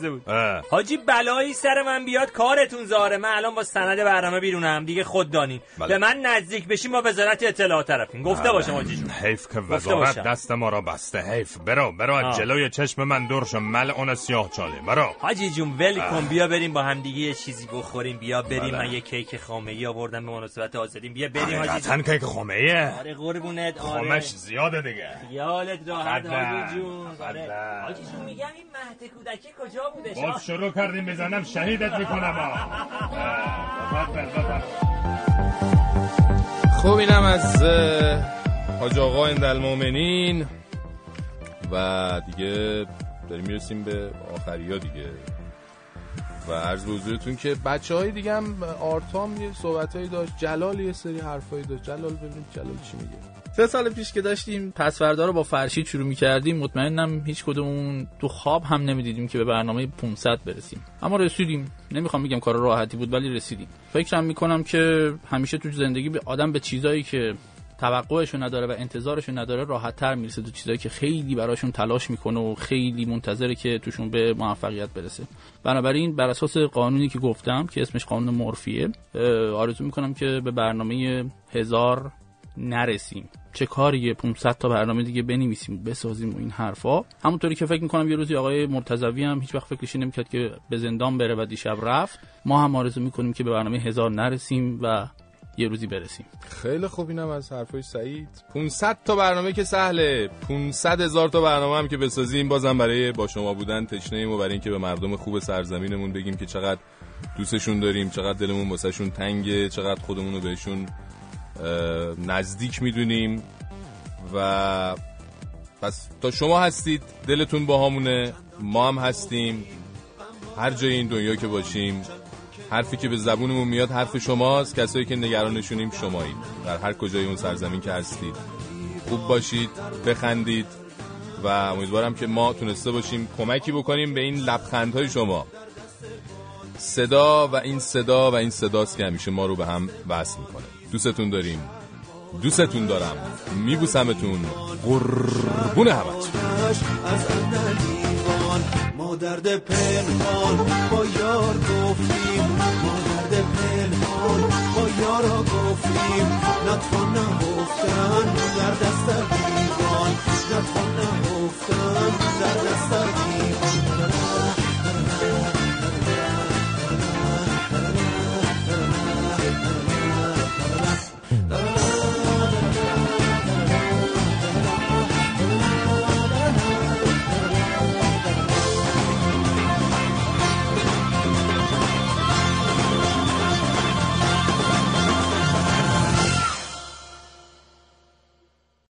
حاجی بلایی سر من بیاد کارتون زاره من الان با سند برنامه بیرونم. دیگه خود دانی بله. به من نزدیک بشیم با وزارت اطلاعات طرفیم. گفته باشم حاجی جون. حیف که وزارت. دست ما را بسته. حیف. برو برو. جلوی چشم من دور شو. ملعون سیاه چاله. برو. حاجی جون ول کن. بیا بریم با هم دیگه یه چیزی بخوریم. بیا بریم. بله. من یه کیک خامه ای آوردم به مناسبت آزادیم بیا بریم حاجی حقیقتا جون. که خامه ایه آره قربونت. آره. خامش زیاده دیگه. خیالت راحت. حاجی جون. آره. حاجی جون میگم این مهد کودکی کجا بودش باز شروع کردیم بزنم شهیدت می‌کنم. خب اینم از حاج آقا اندالمومنین و دیگه داریم می‌رسیم به آخری ها دیگه. و عرض به که بچه های دیگه هم آرتام یه صحبت هایی داشت جلال یه سری حرفایی داشت. جلال ببینیم جلال چی میگه. سه سال پیش که داشتیم پسوردا رو با فرشید شروع می‌کردیم. مطمئنم هیچ کدومون تو خواب هم نمی‌دیدیم که به برنامه 500 برسیم. اما رسیدیم. نمی‌خوام بگم کار راحتی بود ولی رسیدیم. فکرم می‌کنم که همیشه تو زندگی به آدم به چیزایی که توقعشو نداره و انتظارشو نداره راحت تر می‌رسه تو چیزایی که خیلی براشون تلاش می‌کنه و خیلی منتظره که توشون به موفقیت برسه. بنابراین بر اساس قانونی که گفتم که اسمش قانون مورفیه آرزو می‌کنم که به برنامه هزار نرسیم. چه کاریه 500 تا برنامه دیگه بنویسیم و بسازیم و این حرفا. همونطوری که فکر می‌کنم یه روزی آقای مرتضوی هم هیچ وقت فکرش نمی‌کرد که به زندان بره و دیشب رفت. ما هم آرزو می‌کنیم که به برنامه هزار نرسیم و یه روزی برسیم. خیلی خوب اینم از حرفای سعید. 500 تا برنامه که سهله. 500 هزار تا برنامه هم که بسازیم. بازم برای با شما بودن تشنه و برای اینکه به مردم خوب سرزمینمون بگیم که چقدر دوستشون داریم چقدر دلمون واسهشون تنگه چقدر خودمون رو بهشون نزدیک می‌دونیم. و پس تا شما هستید دلتون با همونه ما هم هستیم. هر جای این دنیا که باشیم. حرفی که به زبونمون میاد حرف شماست کسایی که نگرانشونیم شمایید. در هر کجای اون سرزمین که هستید. خوب باشید بخندید و امیدوارم که ما تونسته باشیم کمکی بکنیم به این لبخندهای شما. صدا و این صدا و این صداست که همیشه ما رو به هم وصل می‌کنه. دوستتون داریم. دوستتون دارم. میبوسمتون. قربون همتون. پنهان ما درد پنهان با یار گفتیم. ما درد پنهان با یارا گفتیم. نتوان نهفتن در دست دیوان نتوان نهفتن در دست دیوان